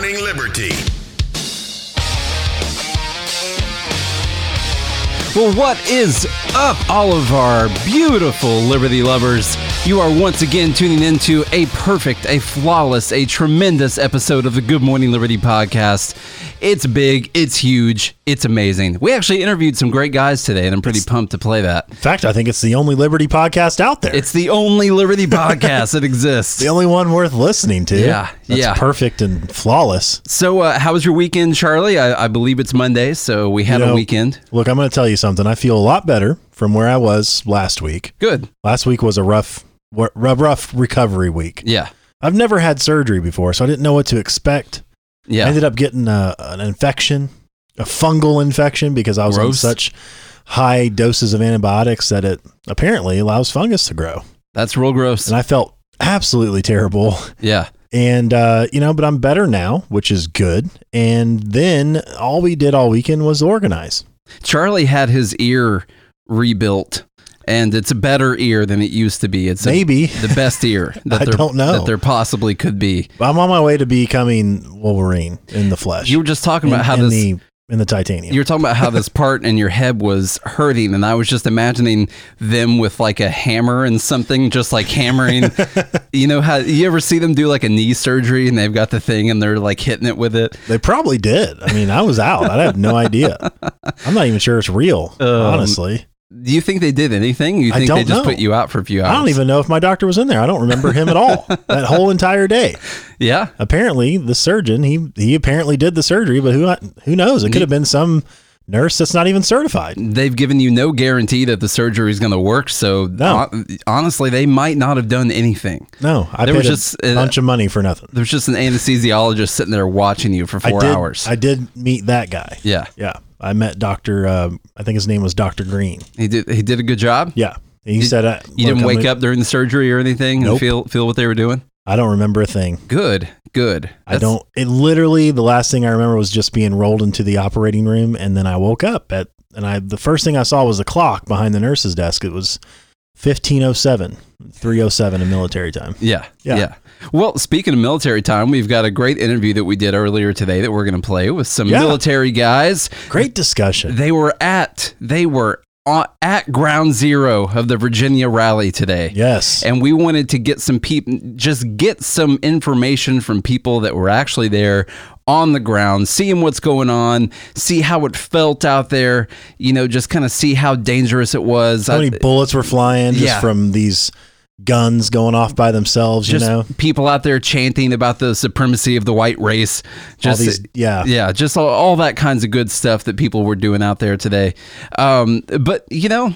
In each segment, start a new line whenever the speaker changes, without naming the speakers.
Morning Liberty.
Well, what is up, all of our beautiful Liberty lovers? You are once again tuning into a perfect, a flawless, a tremendous episode of the Good Morning Liberty podcast. It's big, it's huge, it's amazing. We actually interviewed some great guys today, and I'm pretty pumped to play that.
In fact, I think it's the only Liberty podcast out there.
It's the only Liberty podcast that exists.
the only one worth listening to.
Yeah,
That's
yeah.
perfect and flawless.
So, uh, how was your weekend, Charlie? I, I believe it's Monday, so we had
You
a weekend.
Look, I'm going to tell you something. I feel a lot better from where I was last week.
Good.
Last week was a rough, rough recovery week.
Yeah.
I've never had surgery before, so I didn't know what to expect. I ended up getting a, an infection, a fungal infection, because I was on such high doses of antibiotics that it apparently allows fungus to grow.
That's real gross.
And I felt absolutely terrible.
Yeah.
And, uh, you know, but I'm better now, which is good. And then all we did all weekend was organize.
Charlie had his ear rebuilt, and it's a better ear than it used to be. It's a-
Maybe.
the best ear that
I
there,
don't know.
that there possibly could be.
I'm on my way to becoming Wolverine in the flesh.
You were just talking
in,
about how this.
the in the titanium.
you were talking about how this part in your head was hurting, and I was just imagining them with like a hammer and something, just like hammering. you know how you ever see them do like a knee surgery, and they've got the thing, and they're like hitting it with it.
They probably did. I mean, I was out. I have no idea. I'm not even sure it's real,
Um,
honestly.
Do you think they did anything? You
I
think they just
know.
put you out for a few hours?
I don't even know if my doctor was in there. I don't remember him at all that whole entire day.
Yeah.
Apparently, the surgeon he he apparently did the surgery, but who who knows? It could have been some nurse that's not even certified.
they've given you no guarantee that the surgery is going to work. So
No.
hon- honestly, they might not have done anything.
No, I
There
paid
was
a
just, uh,
bunch of money for nothing.
There's just an anesthesiologist sitting there watching you for four
I did,
hours.
I did meet that guy.
yeah,
Yeah, I met Doctor. Uh, I think his name was Doctor Green.
he did. He did a good job.
Yeah, he said uh,
You didn't
I'm
wake
gonna-
up during the surgery or anything and feel feel what they were doing.
I don't remember a thing.
Good, good.
I don't. It literally the last thing I remember was just being rolled into the operating room, and then I woke up at and I the first thing I saw was the clock behind the nurse's desk. It was fifteen oh seven, three oh seven in military time.
Yeah, yeah,
Yeah.
Well, speaking of military time, we've got a great interview that we did earlier today that we're going to play with some
Yeah.
military guys.
Great discussion.
They were at they were at ground zero of the Virginia rally today.
Yes.
And we wanted to get some people, just get some information from people that were actually there on the ground, seeing what's going on, see how it felt out there, you know, just kind of see how dangerous it was.
How many
I-
bullets were flying just
Yeah.
from these guns going off by themselves?
just
you know,
people out there chanting about the supremacy of the white race. Just
all these. Yeah.
yeah, just all, all that kinds of good stuff that people were doing out there today. Um, but you know,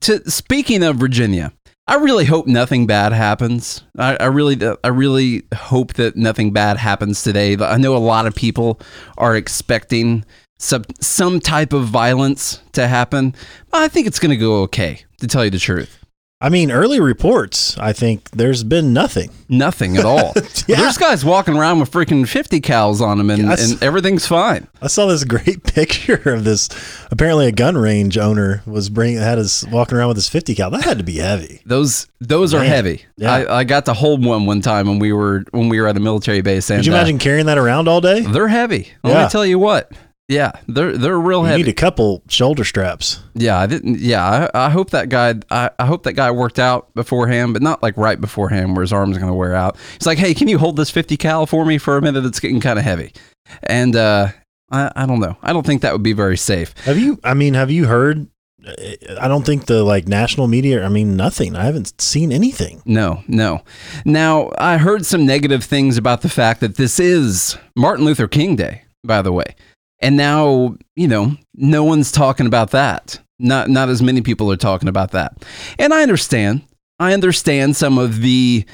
to speaking of Virginia, I really hope nothing bad happens. I, I really, I really hope that nothing bad happens today. I know a lot of people are expecting some some type of violence to happen. But I think it's going to go okay. To tell you the truth.
I mean, early reports. I think there's been nothing.
Nothing at all.
Yeah.
There's guys walking around with freaking 50 cals on them and,
Yes.
and everything's fine.
I saw this great picture of this. Apparently, a gun range owner was bringing had his walking around with his 50 cal. That had to be heavy.
Those those are heavy.
Yeah.
I, I got to hold one one time when we were when we were at a military base. And,
Could you
uh,
imagine carrying that around all day?
they're heavy. Let
Yeah.
me tell you what. Yeah, they're they're real
You
heavy.
You need a couple shoulder straps.
yeah, I didn't. Yeah, I, I hope that guy. I, I hope that guy worked out beforehand, but not like right beforehand where his arm's going to wear out. He's like, hey, can you hold this 50 cal for me for a minute? It's getting kind of heavy, and uh, I I don't know. I don't think that would be very safe.
Have you? I mean, have you heard? I don't think the like national media. I mean, nothing. I haven't seen anything.
No, no. Now, I heard some negative things about the fact that this is Martin Luther King Day, by the way. And now, you know, no one's talking about that. Not not as many people are talking about that. And I understand. I understand some of the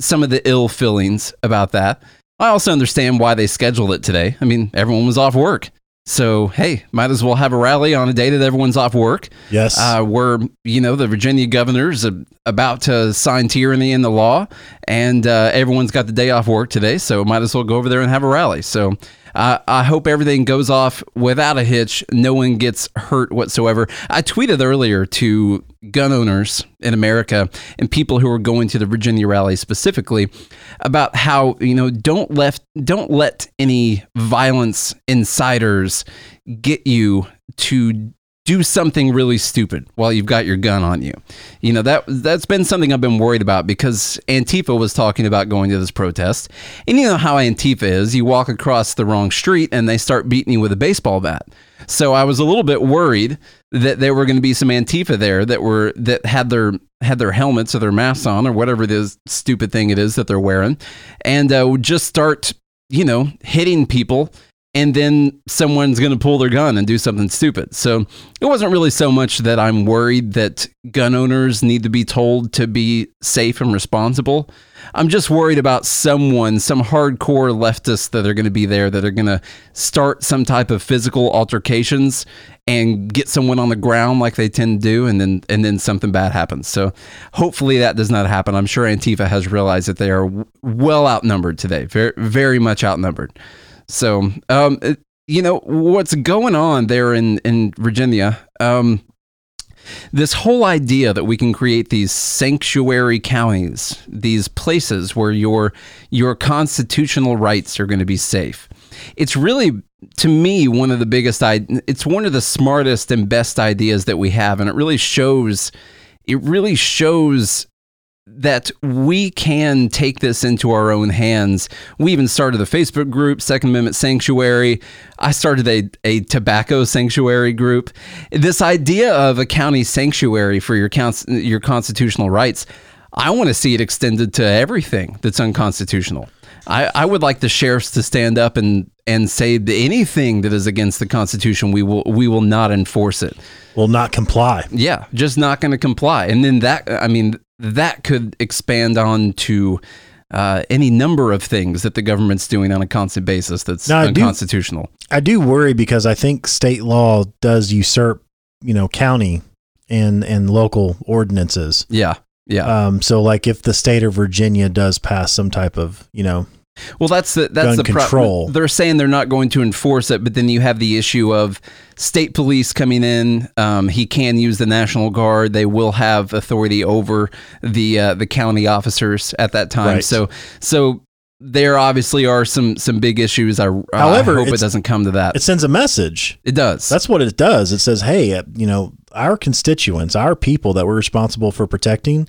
some of the ill feelings about that. I also understand why they scheduled it today. I mean, everyone was off work. So, hey, might as well have a rally on a day that everyone's off work
Yes.
uh, where you know the Virginia governor's a, about to sign tyranny in the law, and uh, everyone's got the day off work today, so might as well go over there and have a rally. So I hope everything goes off without a hitch. No one gets hurt whatsoever. I tweeted earlier to gun owners in America and people who are going to the Virginia rally specifically about how you know don't let don't let any violence insiders get you to do something really stupid while you've got your gun on you. You know, that that's been something I've been worried about because Antifa was talking about going to this protest. And you know how Antifa is, you walk across the wrong street and they start beating you with a baseball bat. So I was a little bit worried that there were going to be some Antifa there that were that had their had their helmets or their masks on or whatever this stupid thing it is that they're wearing and uh, would just start you know hitting people and then someone's going to pull their gun and do something stupid. So it wasn't really so much that I'm worried that gun owners need to be told to be safe and responsible. I'm just worried about someone, some hardcore leftists that are going to be there that are going to start some type of physical altercations and get someone on the ground like they tend to do and then and then something bad happens. So hopefully that does not happen. I'm sure Antifa has realized that they are well outnumbered today. Very very much outnumbered. So, um, you know, what's going on there in, in Virginia, um, this whole idea that we can create these sanctuary counties, these places where your, your constitutional rights are going to be safe. It's really, to me, one of the biggest, it's one of the smartest and best ideas that we have. And it really shows, it really shows that we can take this into our own hands. We even started a Facebook group, Second Amendment Sanctuary. I started a, a tobacco sanctuary group. This idea of a county sanctuary for your, your constitutional rights, I want to see it extended to everything that's unconstitutional. I, I would like the sheriffs to stand up and, and say anything that is against the Constitution, we will we will not enforce it.
Will not comply.
Yeah, just not going to comply. And then that, I mean, that could expand on to uh, any number of things that the government's doing on a constant basis that's now, unconstitutional.
I do, I do worry because I think state law does usurp, you know, county and and local ordinances.
Yeah. Yeah.
Um, so like if the state of Virginia does pass some type of, you know,
well, that's the that's
gun
the
control.
Pro- they're saying they're not going to enforce it, but then you have the issue of state police coming in. Um, he can use the National Guard. They will have authority over the uh, the county officers at that time.
Right.
So so there obviously are some some big issues. I, However, I hope it doesn't come to that.
It sends a message.
It does.
That's what it does. It says, "Hey, uh, you know, our constituents, our people that we're responsible for protecting."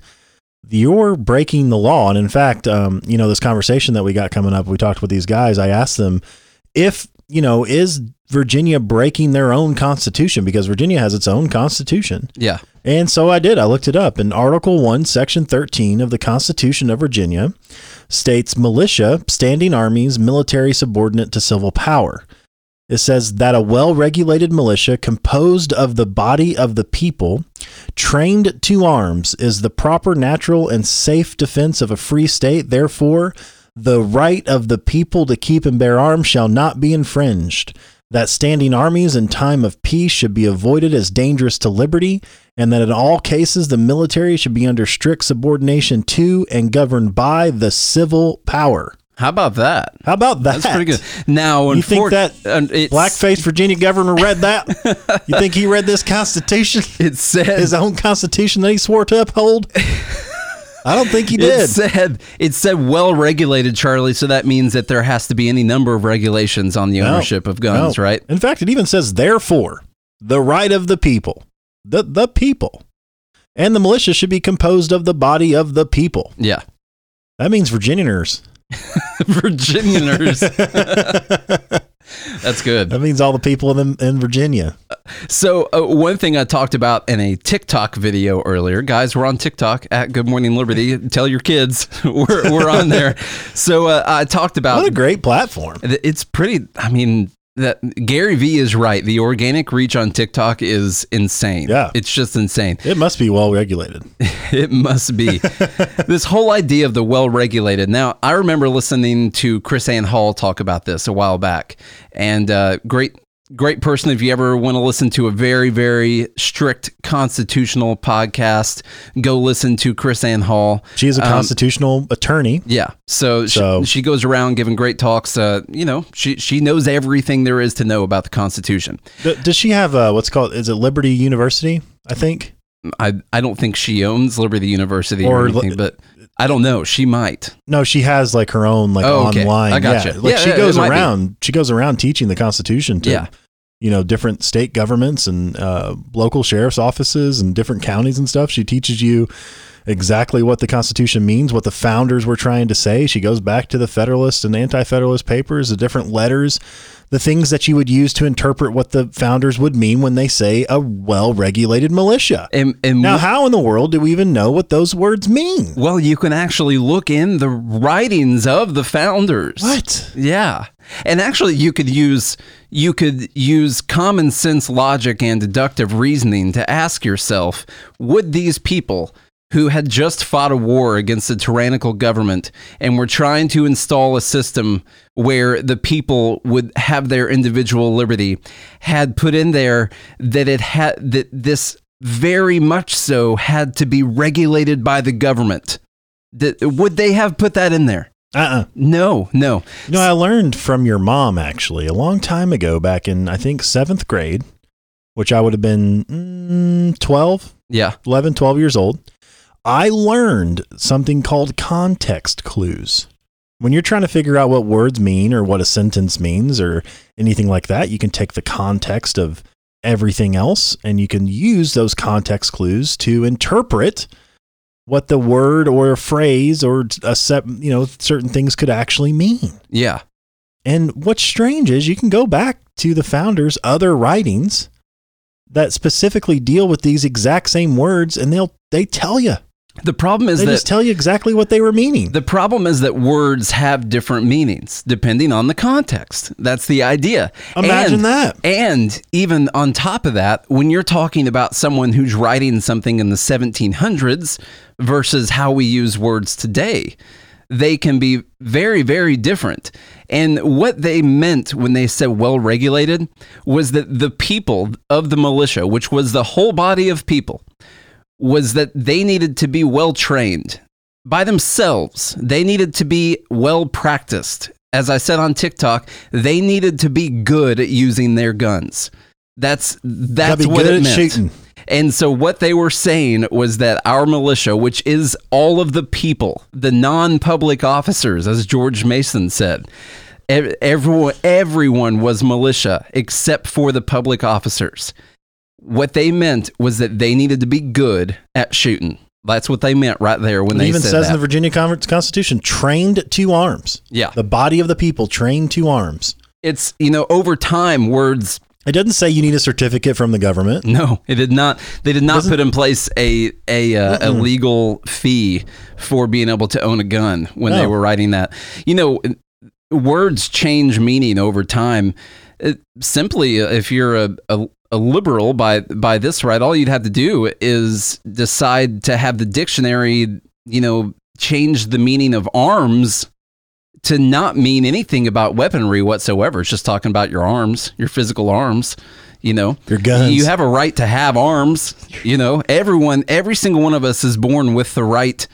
You're breaking the law. And in fact, um, you know, this conversation that we got coming up, we talked with these guys. I asked them if, you know, is Virginia breaking their own constitution because Virginia has its own constitution.
Yeah.
And so I did. I looked it up. In Article 1, Section 13 of the Constitution of Virginia states militia, standing armies, military subordinate to civil power. It says that a well regulated militia composed of the body of the people, trained to arms, is the proper, natural, and safe defense of a free state. Therefore, the right of the people to keep and bear arms shall not be infringed. That standing armies in time of peace should be avoided as dangerous to liberty, and that in all cases the military should be under strict subordination to and governed by the civil power.
How about that?
How about that?
That's pretty good. Now,
you think that uh, blackface Virginia governor read that? you think he read this Constitution?
It said
his own Constitution that he swore to uphold. I don't think he did.
It said it said well regulated, Charlie. So that means that there has to be any number of regulations on the ownership no, of guns,
no.
right?
In fact, it even says therefore the right of the people, the the people, and the militia should be composed of the body of the people.
Yeah,
that means Virginianers.
Virginianers. That's good.
That means all the people in in Virginia.
So uh, one thing I talked about in a TikTok video earlier, guys, we're on TikTok at Good Morning Liberty. Tell your kids we're we're on there. So uh, I talked about
what a great platform.
It's pretty. I mean, that Gary Vee is right. The organic reach on TikTok is insane.
Yeah.
It's just insane.
It must be well regulated.
it must be. this whole idea of the well regulated. Now, I remember listening to KrisAnne Hall talk about this a while back. And uh, great great person if you ever want to listen to a very, very strict constitutional podcast. Go listen to KrisAnne Hall.
She is a
Um,
constitutional attorney.
Yeah. So,
So-
she, she goes around giving great talks. Uh, you know, she she knows everything there is to know about the Constitution.
Does she have uh, what's called? Is it Liberty University? I think.
I I don't think she owns Liberty University or,
Or
anything, but I don't know. She might.
No, she has like her own like
Oh, okay.
online.
I gotcha.
Yeah, like
Yeah,
she
yeah,
goes around. She goes around teaching the Constitution to
Yeah.
you know different state governments and uh, local sheriff's offices and different counties and stuff. She teaches you exactly what the Constitution means, what the founders were trying to say. She goes back to the Federalist and Anti-Federalist papers, the different letters, the things that you would use to interpret what the founders would mean when they say a well-regulated militia.
And and
Now, how in the world do we even know what those words mean?
well, you can actually look in the writings of the founders.
What?
Yeah. And actually you could use you could use common sense logic and deductive reasoning to ask yourself, would these people who had just fought a war against a tyrannical government and were trying to install a system where the people would have their individual liberty had put in there that it had that this very much so had to be regulated by the government. That would they have put that in there?
Uh-uh.
no no.
Know, I learned from your mom actually a long time ago, back in I think seventh grade, which I would have been mm, 12,
yeah.
11, 12 years old. I learned something called context clues. When you're trying to figure out what words mean or what a sentence means or anything like that, you can take the context of everything else and you can use those context clues to interpret what the word or a phrase or a set, you know, certain things could actually mean.
yeah
And what's strange is you can go back to the founders' other writings that specifically deal with these exact same words, and they'll they tell you
the problem is
they
that
just tell you exactly what they were meaning.
The problem is that words have different meanings depending on the context. That's the idea.
Imagine
And-
that.
And even on top of that, when you're talking about someone who's writing something in the 1700s versus how we use words today, they can be very, very different. And what they meant when they said well regulated was that the people of the militia, which was the whole body of people, was that they needed to be well trained by themselves. They needed to be well practiced. As I said on TikTok, they needed to be good at using their guns. That's that's what it meant.
shooting.
And so what they were saying was that our militia, which is all of the people, the non-public officers, as George Mason said, everyone everyone was militia except for the public officers. What they meant was that they needed to be good at shooting. That's what they meant right there when
It
they
even
said
says
that.
in the Virginia Con- Constitution, trained to arms.
yeah,
The body of the people trained to arms.
it's you know over time words.
It doesn't say you need a certificate from the government.
No, it did not. They did not put in place a a uh, a legal fee for being able to own a gun when they were writing that. You know, words change meaning over time. It, simply, uh, if you're a, a a liberal by by this right, all you'd have to do is decide to have the dictionary, you know, change the meaning of arms to not mean anything about weaponry whatsoever. It's just talking about your arms, your physical arms. You know,
Your guns.
you have a right to have arms. You know, everyone, every single one of us is born with the right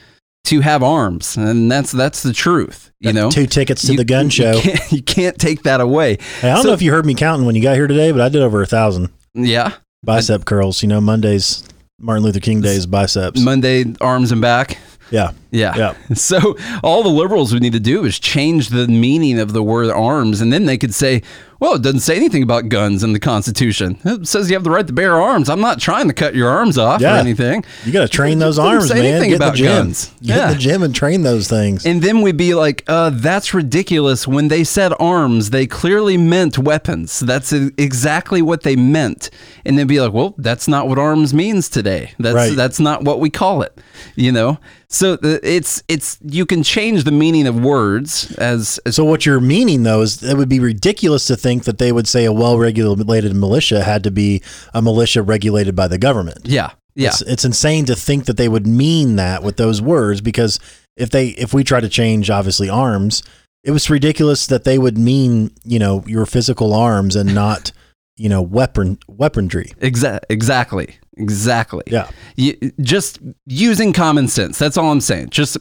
to have arms, and that's that's the truth. You know,
Two tickets to
You-
the gun show.
You can't, you can't take that away.
Hey, I don't
So-
know if you heard me counting when you got here today, but I did over a thousand
Yeah,
bicep curls. You know, Mondays, Martin Luther King Days biceps.
Monday arms and back.
yeah.
Yeah.
Yeah.
So all the liberals would need to do is change the meaning of the word arms, and then they could say, "Well, it doesn't say anything about guns in the Constitution. It says you have the right to bear arms. I'm not trying to cut your arms off or anything."
You got to train those arms,
say
man.
anything
Get in the
about
gym.
guns.
Get
Yeah.
in the gym and train those things.
And then we'd be like, uh, that's ridiculous. When they said arms, they clearly meant weapons. That's exactly what they meant. And they'd be like, well, that's not what arms means today. That's
Right.
that's not what we call it. You know? So uh, it's it's you can change the meaning of words as, as
So what you're meaning though is it would be ridiculous to think that they would say a well-regulated militia had to be a militia regulated by the government.
yeah. Yeah.
It's, it's insane to think that they would mean that with those words because if they if we try to change obviously arms, it was ridiculous that they would mean, you know, your physical arms and not you know, weapon weaponry.
Exa- exactly. Exactly.
Yeah.
You, just using common sense. That's all I'm saying. Just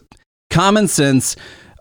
common sense.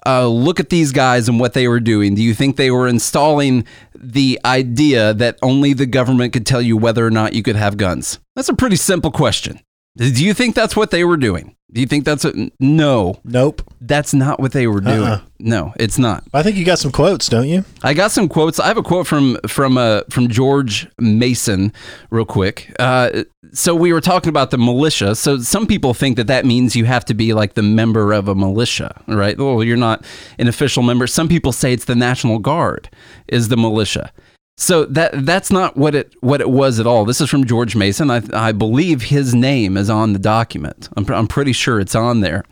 Uh, look at these guys and what they were doing. Do you think they were installing the idea that only the government could tell you whether or not you could have guns? That's a pretty simple question. Do you think that's what they were doing? Do you think that's a no?
Nope.
That's not what they were doing.
Uh-uh.
No, it's not.
I think you got some quotes, don't you?
I got some quotes. I have a quote from from uh, from George Mason, real quick. Uh, so we were talking about the militia. So some people think that that means you have to be like the member of a militia, right? Well, you're not an official member. Some people say it's the National Guard is the militia. So that that's not what it what it was at all. This is from George Mason. I, I believe his name is on the document. I'm, I'm pretty sure it's on there.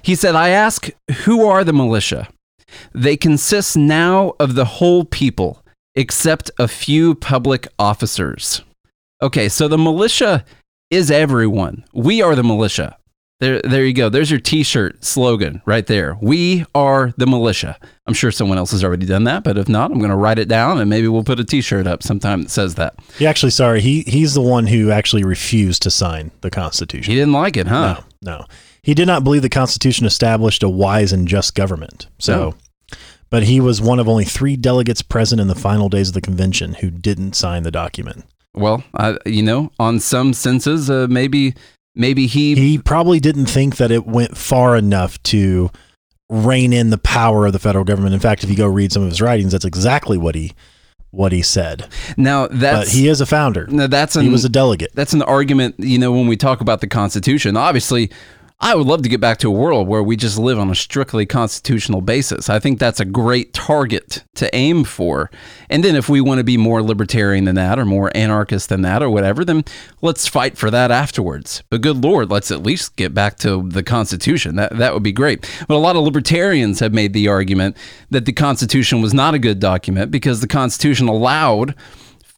He said, "I ask, who are the militia? They consist now of the whole people, except a few public officers." Okay, so the militia is everyone. We are the militia. There, there you go. There's your T-shirt slogan right there. We are the militia. I'm sure someone else has already done that, but if not, I'm going to write it down and maybe we'll put a T-shirt up sometime that says that.
He actually, sorry, he he's the one who actually refused to sign the Constitution.
He didn't like it, huh?
No, no, he did not believe the Constitution established a wise and just government. So, but he was one of only three delegates present in the final days of the convention who didn't sign the document.
Well, I, you know, on some senses, uh, maybe maybe he,
He probably didn't think that it went far enough to rein in the power of the federal government. In fact, if you go read some of his writings, that's exactly what he what he said.
now that's
but he is a founder.
no, that's an,
he was a delegate.
that's an argument, you know, when we talk about the Constitution. Obviously, I would love to get back to a world where we just live on a strictly constitutional basis. I think that's a great target to aim for. And then if we want to be more libertarian than that or more anarchist than that or whatever, then let's fight for that afterwards. But good lord, let's at least get back to the Constitution. That that would be great. But a lot of libertarians have made the argument that the Constitution was not a good document because the Constitution allowed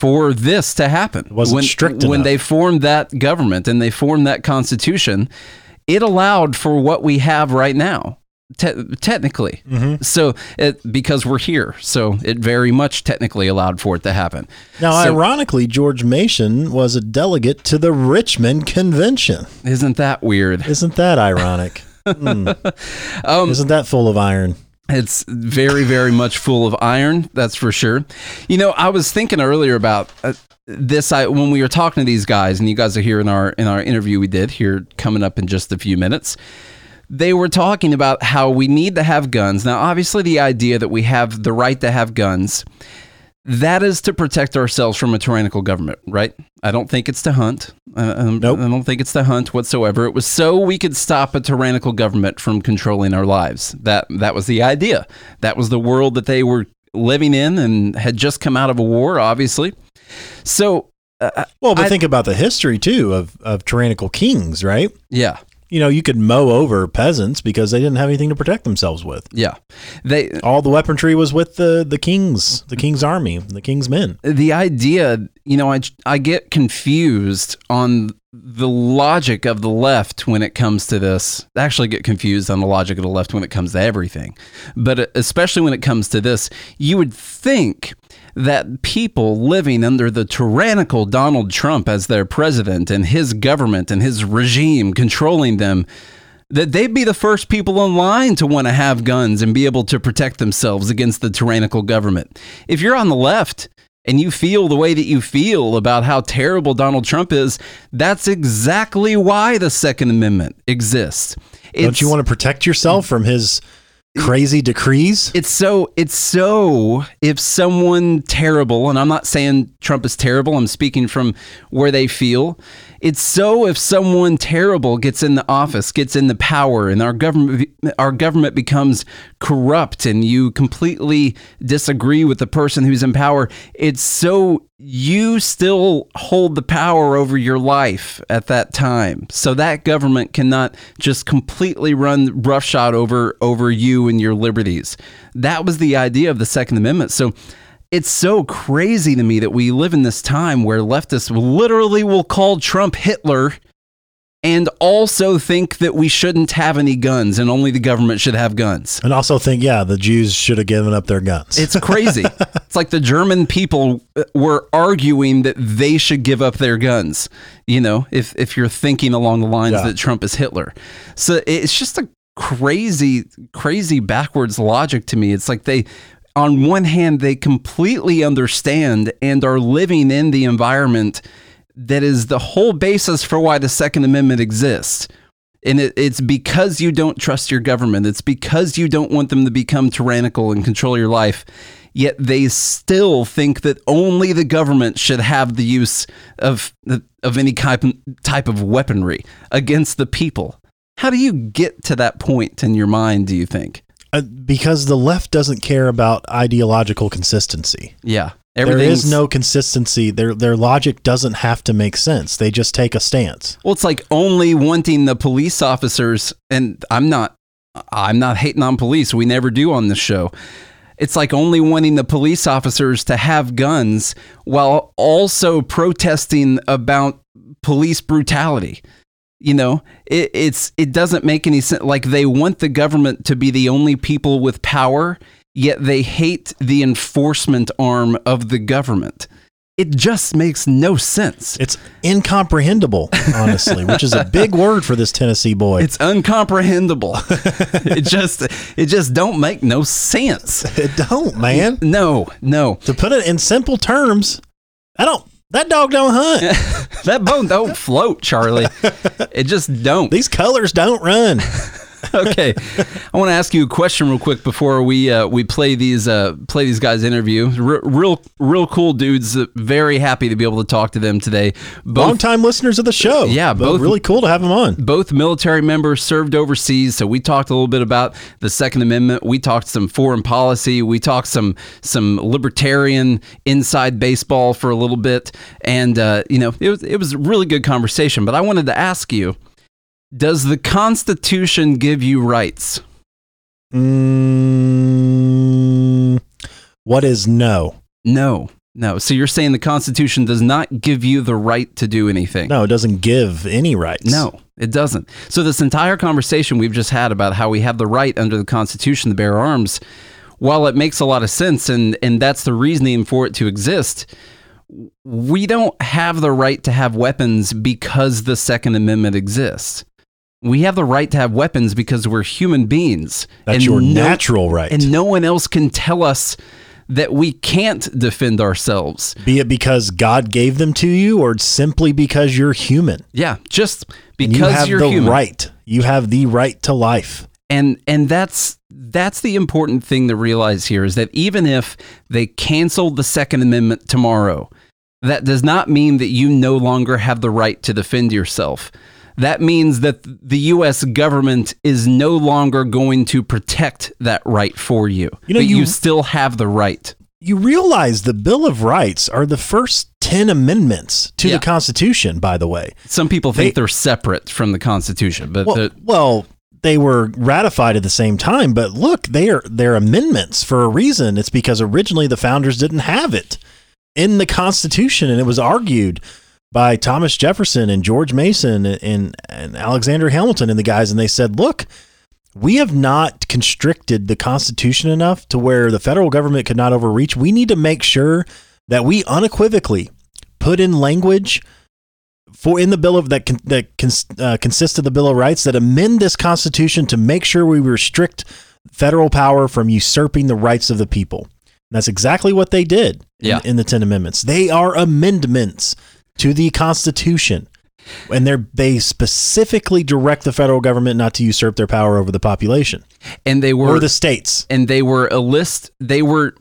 for this to happen.
wasn't
when,
strict
when
enough.
they formed that government and they formed that constitution, it allowed for what we have right now. Te- technically,
Mm-hmm.
so it because we're here, so it very much technically allowed for it to happen.
Now,
So-
ironically, George Mason was a delegate to the Richmond Convention.
Isn't that weird?
Isn't that ironic? Hmm.
Um,
Isn't that full of iron?
It's very, very much full of iron. That's for sure. You know, I was thinking earlier about uh, this. I when we were talking to these guys, and you guys are here in our in our interview we did here coming up in just a few minutes. They were talking about how we need to have guns. Now, obviously, the idea that we have the right to have guns that is to protect ourselves from a tyrannical government, right? I don't think it's to hunt. Um,
Nope.
I don't think it's to hunt whatsoever. It was so we could stop a tyrannical government from controlling our lives. That that was the idea. That was the world that they were living in and had just come out of a war, obviously. So, uh,
Well, but
I-
think about the history too of of tyrannical kings, right?
yeah,
You know, you could mow over peasants because they didn't have anything to protect themselves with.
yeah. They
All the weaponry was with the the king's the king's army, the king's men.
the idea, you know, I, I get confused on the logic of the left when it comes to this. I actually get confused on the logic of the left when it comes to everything. But uh, especially when it comes to this, you would think that people living under the tyrannical Donald Trump as their president and his government and his regime controlling them that they'd be the first people in line to want to have guns and be able to protect themselves against the tyrannical government. If you're on the left and you feel the way that you feel about how terrible Donald Trump is, that's exactly why the Second Amendment exists.
Don't you want to protect yourself from his crazy decrees?
it's so it's so if someone terrible and i'm not saying trump is terrible i'm speaking from where they feel it's so if someone terrible gets in the office gets in the power and our government our government becomes corrupt and you completely disagree with the person who's in power it's so you still hold the power over your life at that time. So that government cannot just completely run roughshod over over you and your liberties. That was the idea of the second amendment. So it's so crazy to me that we live in this time where leftists literally will call Trump Hitler and also think that we shouldn't have any guns and only the government should have guns.
And also think, yeah, the Jews should have given up their guns.
It's crazy. it's like the German people uh, were arguing that they should give up their guns. You know, if if you're thinking along the lines
Yeah.
that Trump is Hitler, so it's just a crazy, crazy backwards logic to me. It's like they, on one hand, they completely understand and are living in the environment that is the whole basis for why the Second Amendment exists. And it, it's because you don't trust your government. It's because you don't want them to become tyrannical and control your life. Yet they still think that only the government should have the use of of any type type of weaponry against the people. How do you get to that point in your mind? Do you think?
Uh, because the left doesn't care about ideological consistency.
Yeah,
There is no consistency. Their their logic doesn't have to make sense. They just take a stance.
Well, it's like only wanting the police officers, and I'm not, I'm not hating on police. We never do on this show. It's like only wanting the police officers to have guns while also protesting about police brutality. You know, it, it's it doesn't make any sense. Like they want the government to be the only people with power, yet they hate the enforcement arm of the government. It just makes no sense.
It's incomprehensible, honestly, which is a big word for this Tennessee boy.
It's uncomprehendable. it just it just don't make no sense.
it don't, man.
No, no.
To put it in simple terms, I don't. That dog don't hunt.
That boat don't float, Charlie. It just don't.
These colors don't run.
okay, I want to ask you a question real quick before we uh, we play these uh, play these guys' interview. R- real real cool dudes. Uh, very happy to be able to talk to them today. Both
Long time listeners of the show.
Yeah,
but
both-
really cool to have them on.
both military members served overseas so we talked a little bit about the second amendment we talked some foreign policy we talked some some libertarian inside baseball for a little bit and uh, you know it was, it was a really good conversation but i wanted to ask you does the constitution give you rights
Mm, what is no?
no no so you're saying the constitution does not give you the right to do anything
No, it doesn't give any rights.
No, it doesn't. So this entire conversation we've just had about how we have the right under the Constitution to bear arms, while it makes a lot of sense and and that's the reasoning for it to exist, we don't have the right to have weapons because the Second Amendment exists. We have the right to have weapons because we're human beings.
That's
and
your
no-
natural right.
And no one else can tell us that we can't defend ourselves.
Be it because God gave them to you or simply because you're human.
Yeah, just because
you have
you're
the
human.
right. You have the right to life.
and and that's that's the important thing to realize here is that even if they canceled the second amendment tomorrow that does not mean that you no longer have the right to defend yourself that means that the US government is no longer going to protect that right for you.
You know,
but you,
you-
still have the right.
You realize the Bill of Rights are the first 10 amendments to
Yeah.
the Constitution, by the way.
Some people think
They-
are separate from the Constitution, but
Well,
the,
well, they were ratified at the same time, but look, they are they're amendments for a reason. It's because originally the founders didn't have it in the Constitution, and it was argued by Thomas Jefferson and George Mason and, and Alexander Hamilton and the guys, and they said, look. We have not constricted the Constitution enough to where the federal government could not overreach. We need to make sure that we unequivocally put in language for in the bill of that that cons, uh, consists of the Bill of Rights that amend this Constitution to make sure we restrict federal power from usurping the rights of the people. And that's exactly what they did in,
Yeah.
in the Ten Amendments. They are amendments to the Constitution, and they they specifically direct the federal government not to usurp their power over the population
and they were
or the states.
and they were a list they were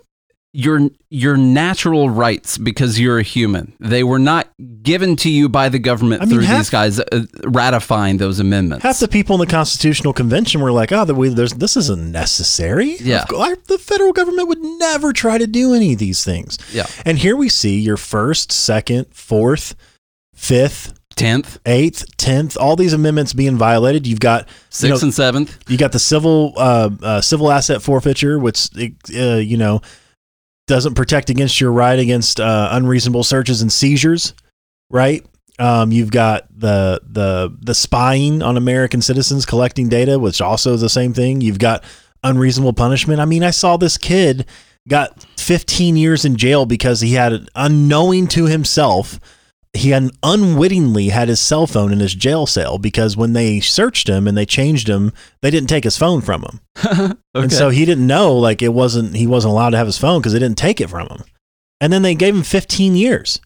your your natural rights because you're a human they were not given to you by the government
I mean,
through
half-
these guys uh, ratifying those amendments
Half the people in the Constitutional Convention were like, "Oh, the, we, there's, this isn't necessary.
Yeah.
Course, the federal government would never try to do any of these things."
yeah
And here we see your first, second, fourth, fifth,
10th
eighth, tenth, all these amendments being violated. You've got
6th
you know,
and 7th
you got the civil uh, uh, civil asset forfeiture, which uh, you know doesn't protect against your right against uh, unreasonable searches and seizures, right? Um, you've got the the the spying on American citizens collecting data, which also is the same thing. You've got unreasonable punishment. I mean, I saw this kid got 15 years in jail because he had unknowing to himself he had unwittingly had his cell phone in his jail cell because when they searched him and they changed him, they didn't take his phone from him.
okay.
And so he didn't know like it wasn't he wasn't allowed to have his phone because they didn't take it from him. And then they gave him 15 years.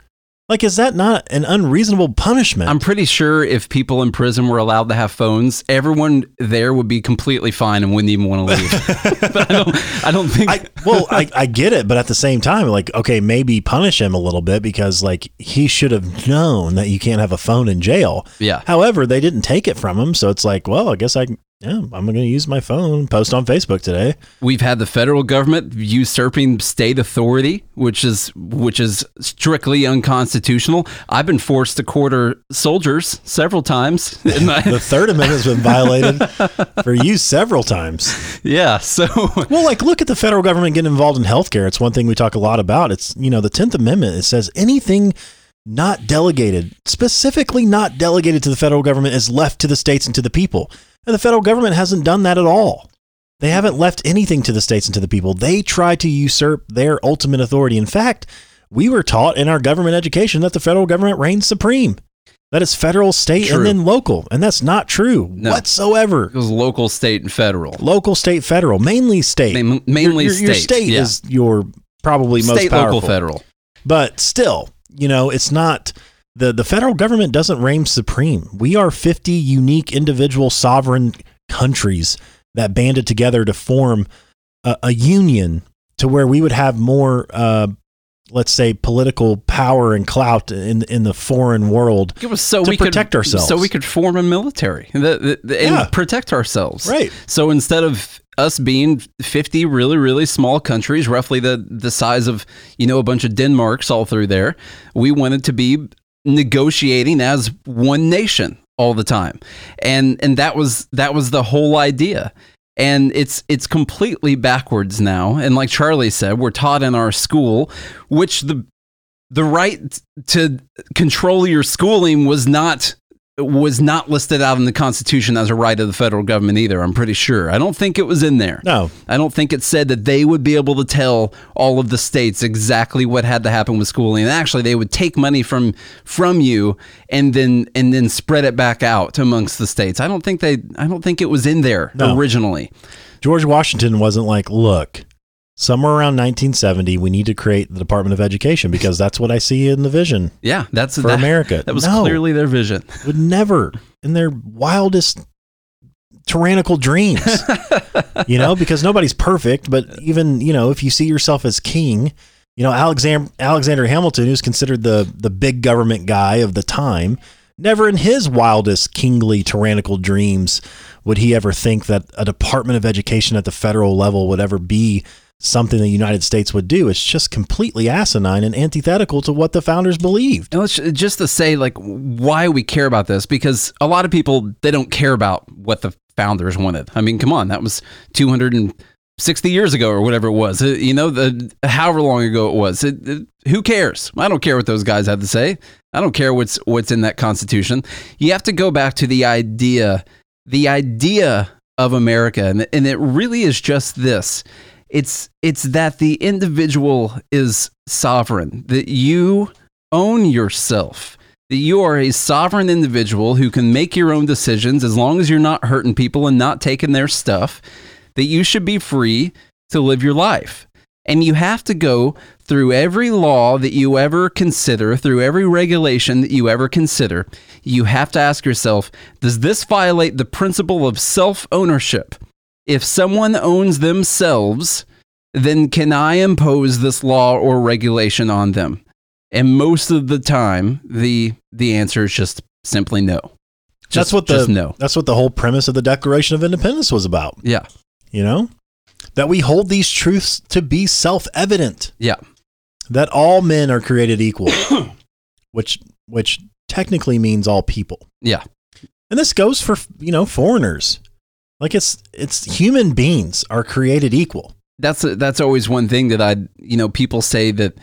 Like is that not an unreasonable punishment?
I'm pretty sure if people in prison were allowed to have phones, everyone there would be completely fine and wouldn't even want to leave. but I don't, I don't think.
I, well, I, I get it, but at the same time, like, okay, maybe punish him a little bit because, like, he should have known that you can't have a phone in jail.
yeah.
However, they didn't take it from him, so it's like, well, I guess I, yeah, I'm going to use my phone, post on Facebook today.
We've had the federal government usurping state authority, which is which is strictly unconstitutional. I've been forced to quarter soldiers several times. My,
The Third Amendment's been violated for you several times.
yeah. So
Well, like, look at the federal government getting involved in healthcare. It's one thing we talk a lot about. It's, you know, the 10th Amendment, it says anything not delegated, specifically not delegated to the federal government, is left to the states and to the people. And the federal government hasn't done that at all. They haven't left anything to the states and to the people. They try to usurp their ultimate authority. In fact, we were taught in our government education that the federal government reigns supreme, that it's federal, state,
True.
and then local. And that's not true
No.
whatsoever
it was local, state, and federal.
local, state, federal, mainly state.
Ma- mainly
your, your, your
state,
state
yeah.
is your probably most
State,
powerful.
local, federal.
But still, you know, it's not the the federal government doesn't reign supreme. We are 50 unique individual sovereign countries that banded together to form a, a union to where we would have more uh let's say political power and clout in in the foreign world.
It was so
To
we
protect
could,
ourselves.
So we could form a military the, the, the- and
Yeah.
protect ourselves.
Right.
So instead of us being 50 really, really small countries, roughly the, the size of, you know, a bunch of Denmarks all through there, we wanted to be negotiating as one nation all the time. And and that was that was the whole idea. And it's it's completely backwards now. And like Charlie said, we're taught in our school, which the the right to control your schooling was not was not listed out in the Constitution as a right of the federal government either. I'm pretty sure. I don't think it was in there.
No.
I don't think it said that they would be able to tell all of the states exactly what had to happen with schooling. And actually, they would take money from from you and then and then spread it back out amongst the states. I don't think they. I don't think it was in there
No.
originally.
George Washington wasn't like, look, somewhere around 1970, we need to create the Department of Education because that's what I see in the vision
Yeah, that's
for
that,
America.
That was
No.
clearly their vision.
would never in their wildest tyrannical dreams you know because nobody's perfect but even you know if you see yourself as king you know alexander alexander hamilton who's considered the the big government guy of the time never in his wildest kingly tyrannical dreams would he ever think that a department of education at the federal level would ever be something the united states would do it's just completely asinine and antithetical to what the founders believed
And just to say like why we care about this because a lot of people they don't care about what the founders wanted. I mean, come on, that was 260 years ago or whatever it was. Uh, You know, the however long ago it was. It, it- who cares? I don't care what those guys have to say. I don't care what's what's in that constitution. You have to go back to the idea the idea of America and, and it really is just this. It's it's that the individual is sovereign, that you own yourself, that you are a sovereign individual who can make your own decisions as long as you're not hurting people and not taking their stuff, that you should be free to live your life. And you have to go through every law that you ever consider, through every regulation that you ever consider. You have to ask yourself does this violate the principle of self ownership? If someone owns themselves, then can I impose this law or regulation on them? And most of the time, the the answer is just simply no. Just,
that's what the
no.
that's what the whole premise of the Declaration of Independence was about.
Yeah,
You know, that we hold these truths to be self-evident.
yeah,
That all men are created equal, which which technically means all people.
yeah.
And this goes for you know foreigners. Like it's it's human beings are created equal.
That's that's always one thing that I you know people say that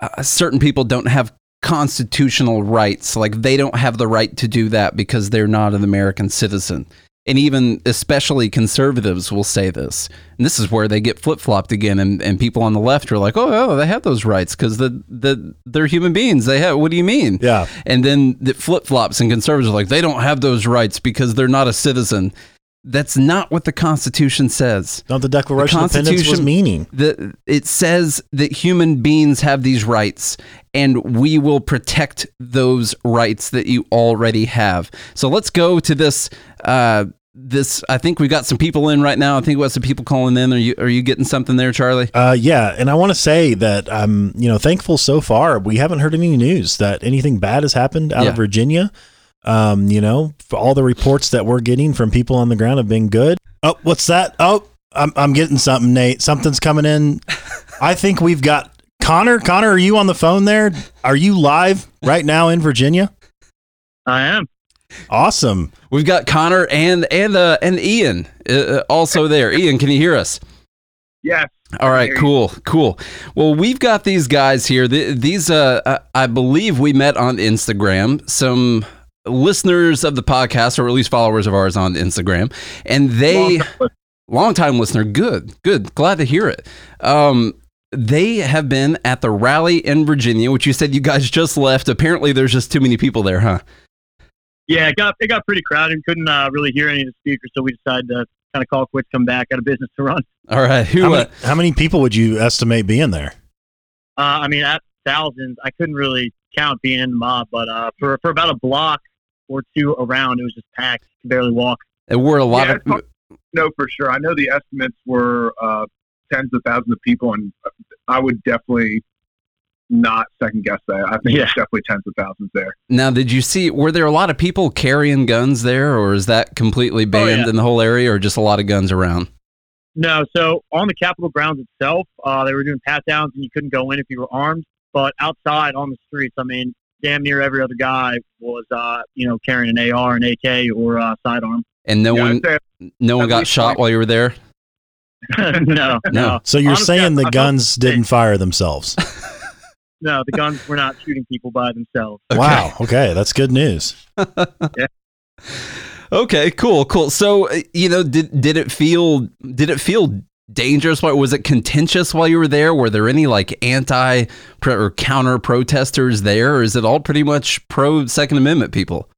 uh, certain people don't have constitutional rights. Like they don't have the right to do that because they're not an American citizen. And even especially conservatives will say this. And this is where they get flip flopped again. And, and people on the left are like, oh, oh they have those rights because the, the, they're human beings. They have, what do you mean?
Yeah.
And then the flip flops and conservatives are like, they don't have those rights because they're not a citizen. That's not what the Constitution says.
No, the Declaration of Independence was meaning.
The, it says that human beings have these rights, and we will protect those rights that you already have. So let's go to this. Uh, this I think we got some people in right now. I think we got some people calling in. Are you are you getting something there, Charlie?
Uh, yeah, and I want to say that I'm, you know, thankful so far. We haven't heard any news that anything bad has happened out
Yeah.
of Virginia. Um, you know, for all the reports that we're getting from people on the ground have been good. Oh, what's that? Oh, I'm I'm getting something, Nate. Something's coming in. I think we've got Connor. Connor, are you on the phone there? Are you live right now in Virginia?
I am.
Awesome.
We've got Connor and and uh, and Ian uh, uh, also there. Ian, can you hear us?
Yes.
All right, cool, cool. Well, we've got these guys here. Th- These, uh, uh, I believe, we met on Instagram. Some listeners of the podcast, or at least followers of ours on Instagram, and they, longtime listener, good, good, glad to hear it. Um, they have been at the rally in Virginia, which you said you guys just left. Apparently, there's just too many people there, huh?
Yeah, it got it got pretty crowded. Couldn't uh, really hear any of the speakers, so we decided to kind of call quits, come back, got a business to run.
All right, who?
How
uh,
many, how many people would you estimate being there?
Uh, I mean, at thousands, I couldn't really count being in the mob, but uh, for for about a block or two around, it was just packed. Could barely walk.
there were a lot
Yeah,
of.
it's No, for sure. I know the estimates were uh, tens of thousands of people, and I would definitely not second guess that. I think
Yeah.
it's definitely tens of thousands there.
Now, did you see? Were there a lot of people carrying guns there, or is that completely banned
yeah.
in the whole area, or just a lot of guns around?
No, so on the Capitol grounds itself, uh, they were doing pat downs, and you couldn't go in if you were armed. But outside on the streets, I mean, damn near every other guy was, uh, you know, carrying an AR, an AK, or a sidearm.
And no
Yeah,
one,
I'd
no one got shot
like-
while you were there.
no, no,
So you're
Honestly,
saying
I-
the
I
guns didn't fire themselves?
no. The guns were not shooting people by themselves.
Wow. Okay, that's good news.
Okay, cool, cool. So, uh, you know, did did it feel did it feel dangerous? What was it contentious while you were there? Were there any like anti or counter protesters there, or is it all pretty much pro Second Amendment people?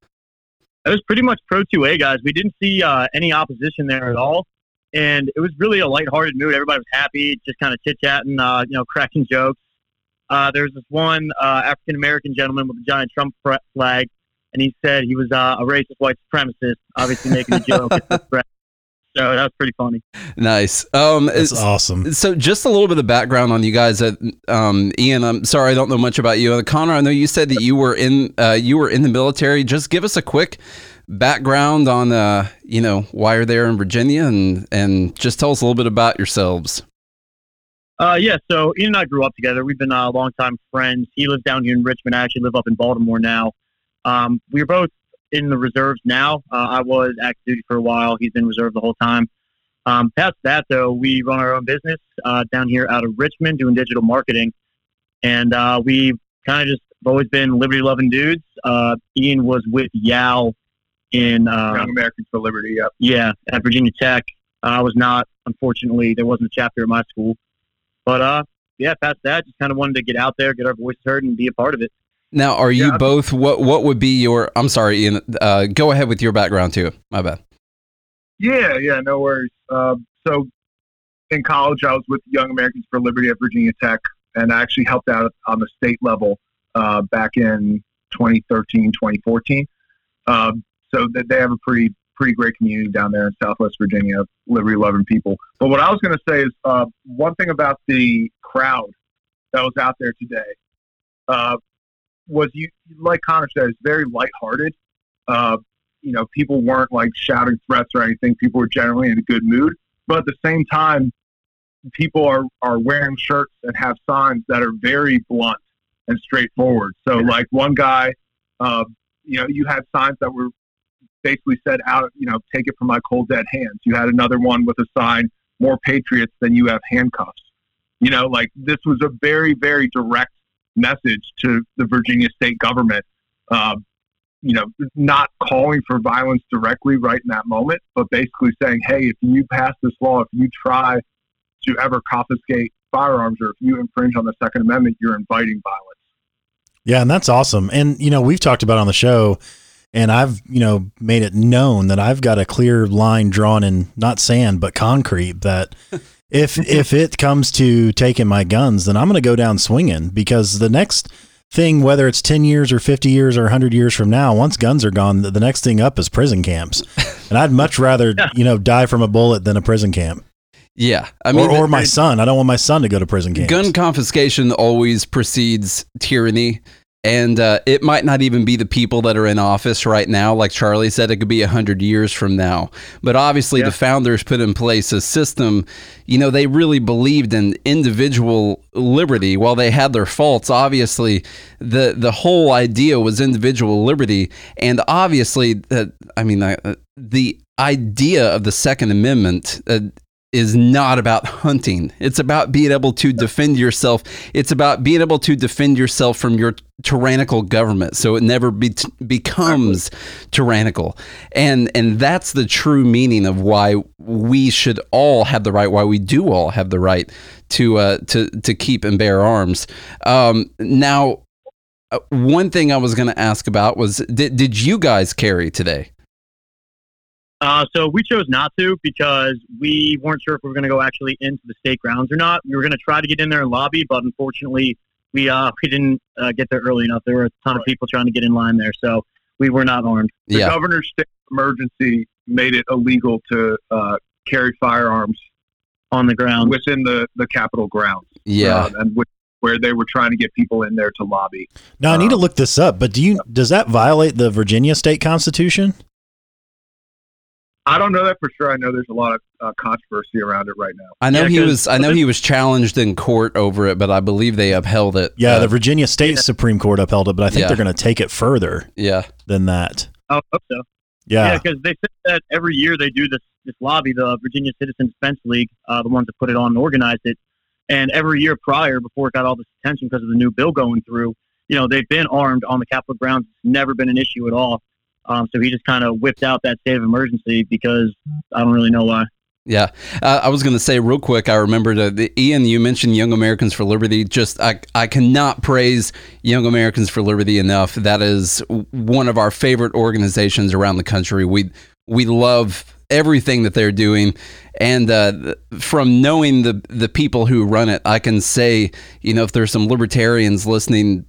It was pretty much pro 2A guys. We didn't see uh, any opposition there at all. And it was really a lighthearted mood. Everybody was happy, just kind of chit chatting, uh, you know, cracking jokes. Uh, there was this one uh, African American gentleman with a giant Trump flag, and he said he was uh, a racist white supremacist, obviously making a joke. at the so that was pretty funny.
Nice. Um,
That's
it's-
awesome.
So, just a little bit of background on you guys. At, um, Ian, I'm sorry I don't know much about you. Uh, Connor, I know you said that you were in uh, you were in the military. Just give us a quick background on uh, you know why you're there in Virginia, and and just tell us a little bit about yourselves.
Uh, yeah, so Ian and I grew up together. We've been uh, longtime friends. He lives down here in Richmond. I actually live up in Baltimore now. Um, we are both in the reserves now. Uh, I was active duty for a while. He's been reserve the whole time. Um, past that, though, we run our own business uh, down here out of Richmond doing digital marketing. And uh, we kind of just always been liberty loving dudes. Uh, Ian was with YAL in, uh,
Young Americans for Liberty. Yep.
yeah, at Virginia Tech. Uh, I was not, unfortunately, there wasn't a chapter at my school. But uh, yeah, past that, just kind of wanted to get out there, get our voices heard, and be a part of it.
Now, are you
Yeah.
both? What what would be your? I'm sorry, Ian. Uh, go ahead with your background too. My bad.
Yeah, yeah, no worries. Uh, so in college, I was with Young Americans for Liberty at Virginia Tech, and I actually helped out on the state level uh, back in 2013, 2014. Um, so that they have a pretty pretty great community down there in Southwest Virginia, liberty loving people. But what I was going to say is uh, one thing about the crowd that was out there today uh, was you, like Connor said, it's very lighthearted. Uh, you know, people weren't like shouting threats or anything. People were generally in a good mood. But at the same time, people are, are wearing shirts and have signs that are very blunt and straightforward. So, like one guy, uh, you know, you had signs that were basically said out, you know, take it from my cold dead hands. You had another one with a sign, more patriots than you have handcuffs. You know, like this was a very, very direct message to the Virginia state government. Uh, you know, not calling for violence directly right in that moment, but basically saying, hey, if you pass this law, if you try to ever confiscate firearms or if you infringe on the Second Amendment, you're inviting violence.
Yeah, and that's awesome. And you know, we've talked about on the show, and I've you know made it known that I've got a clear line drawn in not sand but concrete that. If if it comes to taking my guns, then I'm going to go down swinging because the next thing, whether it's 10 years or 50 years or 100 years from now, once guns are gone, the next thing up is prison camps. And I'd much rather, you know, die from a bullet than a prison camp.
Yeah, I mean,
or, or my son. I don't want my son to go to prison camp.
Gun confiscation always precedes tyranny. And uh, it might not even be the people that are in office right now. Like Charlie said, it could be 100 years from now. But obviously, yeah. the founders put in place a system, you know, they really believed in individual liberty. While they had their faults, obviously, the, the whole idea was individual liberty. And obviously, uh, I mean, uh, the idea of the Second Amendment uh, is not about hunting. It's about being able to defend yourself. It's about being able to defend yourself from your tyrannical government so it never be, becomes tyrannical. And and that's the true meaning of why we should all have the right why we do all have the right to uh, to to keep and bear arms. Um, now uh, one thing I was going to ask about was did, did you guys carry today?
Uh, so we chose not to because we weren't sure if we were going to go actually into the state grounds or not. We were going to try to get in there and lobby, but unfortunately, we uh, we didn't uh, get there early enough. There were a ton right. of people trying to get in line there, so we were not armed.
The yeah. governor's state emergency made it illegal to uh, carry firearms
on the ground
within the the Capitol grounds.
Yeah,
um, and with, where they were trying to get people in there to lobby.
Now I need to look this up, but do you does that violate the Virginia state constitution?
I don't know that for sure. I know there's a lot of uh, controversy around it right now.
I know yeah, he was. I know he was challenged in court over it, but I believe they upheld it.
Yeah, uh, the Virginia State yeah. Supreme Court upheld it, but I think yeah. they're going to take it further.
Yeah.
Than that.
I hope so.
Yeah.
Yeah, because they said that every year they do this this lobby, the Virginia Citizen Defense League, uh, the ones that put it on and organized it, and every year prior, before it got all this attention because of the new bill going through, you know, they've been armed on the Capitol grounds. It's never been an issue at all. Um, so he just kind of whipped out that state of emergency because I don't really know why.
Yeah, uh, I was going to say real quick. I remember the, Ian. You mentioned Young Americans for Liberty. Just I, I cannot praise Young Americans for Liberty enough. That is one of our favorite organizations around the country. We we love everything that they're doing, and uh, from knowing the the people who run it, I can say, you know, if there's some libertarians listening,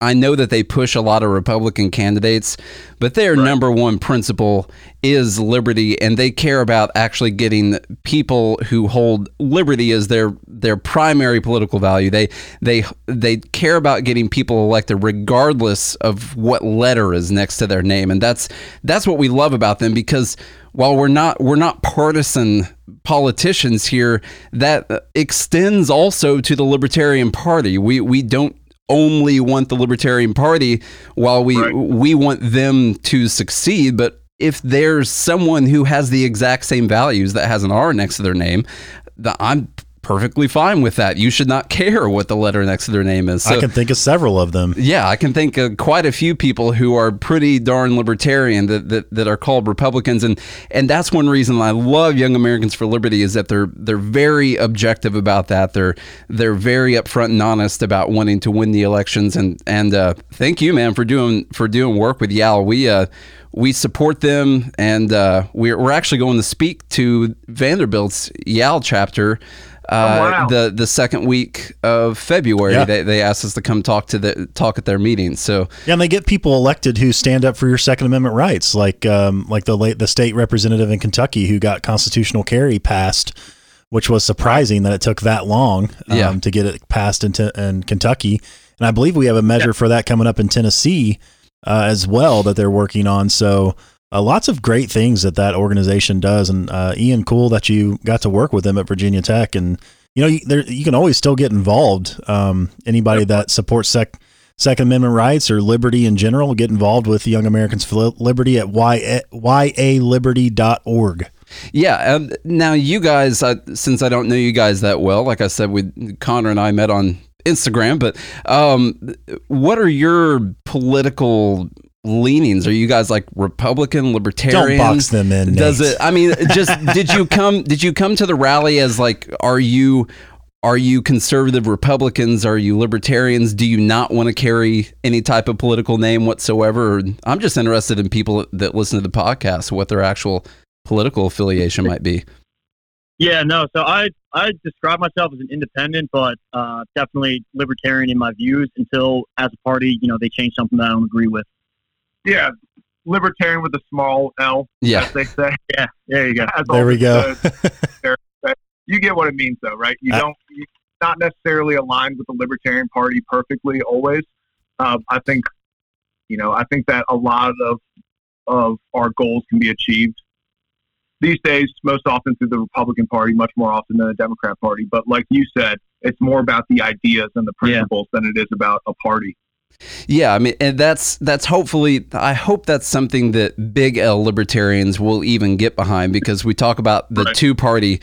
I know that they push a lot of Republican candidates, but their right. number one principle is liberty, and they care about actually getting people who hold liberty as their their primary political value. They they they care about getting people elected regardless of what letter is next to their name, and that's that's what we love about them because while we're not we're not partisan politicians here that extends also to the libertarian party we we don't only want the Libertarian Party while we right. we want them to succeed. But if there's someone who has the exact same values that has an R next to their name, I'm perfectly fine with that. You should not care what the letter next to their name is.
So, I can think of several of them.
Yeah, I can think of quite a few people who are pretty darn libertarian that, that, that are called Republicans, and and that's one reason I love Young Americans for Liberty is that they're they're very objective about that. They're they're very upfront and honest about wanting to win the elections, and and uh, thank you, man, for doing for doing work with YAL. We uh we support them, and uh, we're, we're actually going to speak to Vanderbilt's YAL chapter uh, wow. the the second week of February. Yeah. They, they asked us to come talk to the talk at their meeting. So
yeah, and they get people elected who stand up for your Second Amendment rights, like um, like the late the state representative in Kentucky who got constitutional carry passed, which was surprising that it took that long um, yeah. to get it passed in, in Kentucky. And I believe we have a measure yeah. for that coming up in Tennessee uh, as well that they're working on. So uh, lots of great things that that organization does. And uh, Ian, cool that you got to work with them at Virginia Tech. And you know, you, there, you can always still get involved. Um, anybody yep. that supports sec- Second Amendment rights or liberty in general, get involved with Young Americans for Liberty at y- yaliberty.org.
Yeah. Um, now, you guys, uh, since I don't know you guys that well, like I said, we Connor and I met on Instagram, but um, what are your political leanings? Are you guys like Republican, Libertarian?
Don't box them in.
Does
Nate.
it? I mean, just did you come? Did you come to the rally as like? Are you? Are you conservative Republicans? Are you libertarians? Do you not want to carry any type of political name whatsoever? I'm just interested in people that listen to the podcast, what their actual political affiliation might be.
Yeah, no. So I I describe myself as an independent, but uh, definitely libertarian in my views. Until as a party, you know, they change something that I don't agree with.
Yeah, libertarian with a small L,
Yeah.
as they say.
Yeah, there you go.
As
There we go.
you get what it means, though, right? You
Uh,
don't you not necessarily aligned with the Libertarian Party perfectly always. Uh, I think, you know, I think that a lot of of our goals can be achieved these days, most often through the Republican Party, much more often than the Democrat Party. But like you said, it's more about the ideas and the
Yeah.
principles than it is about a party.
Yeah, I mean, and that's that's hopefully. I hope that's something that big L libertarians will even get behind because we talk about the
Right.
two party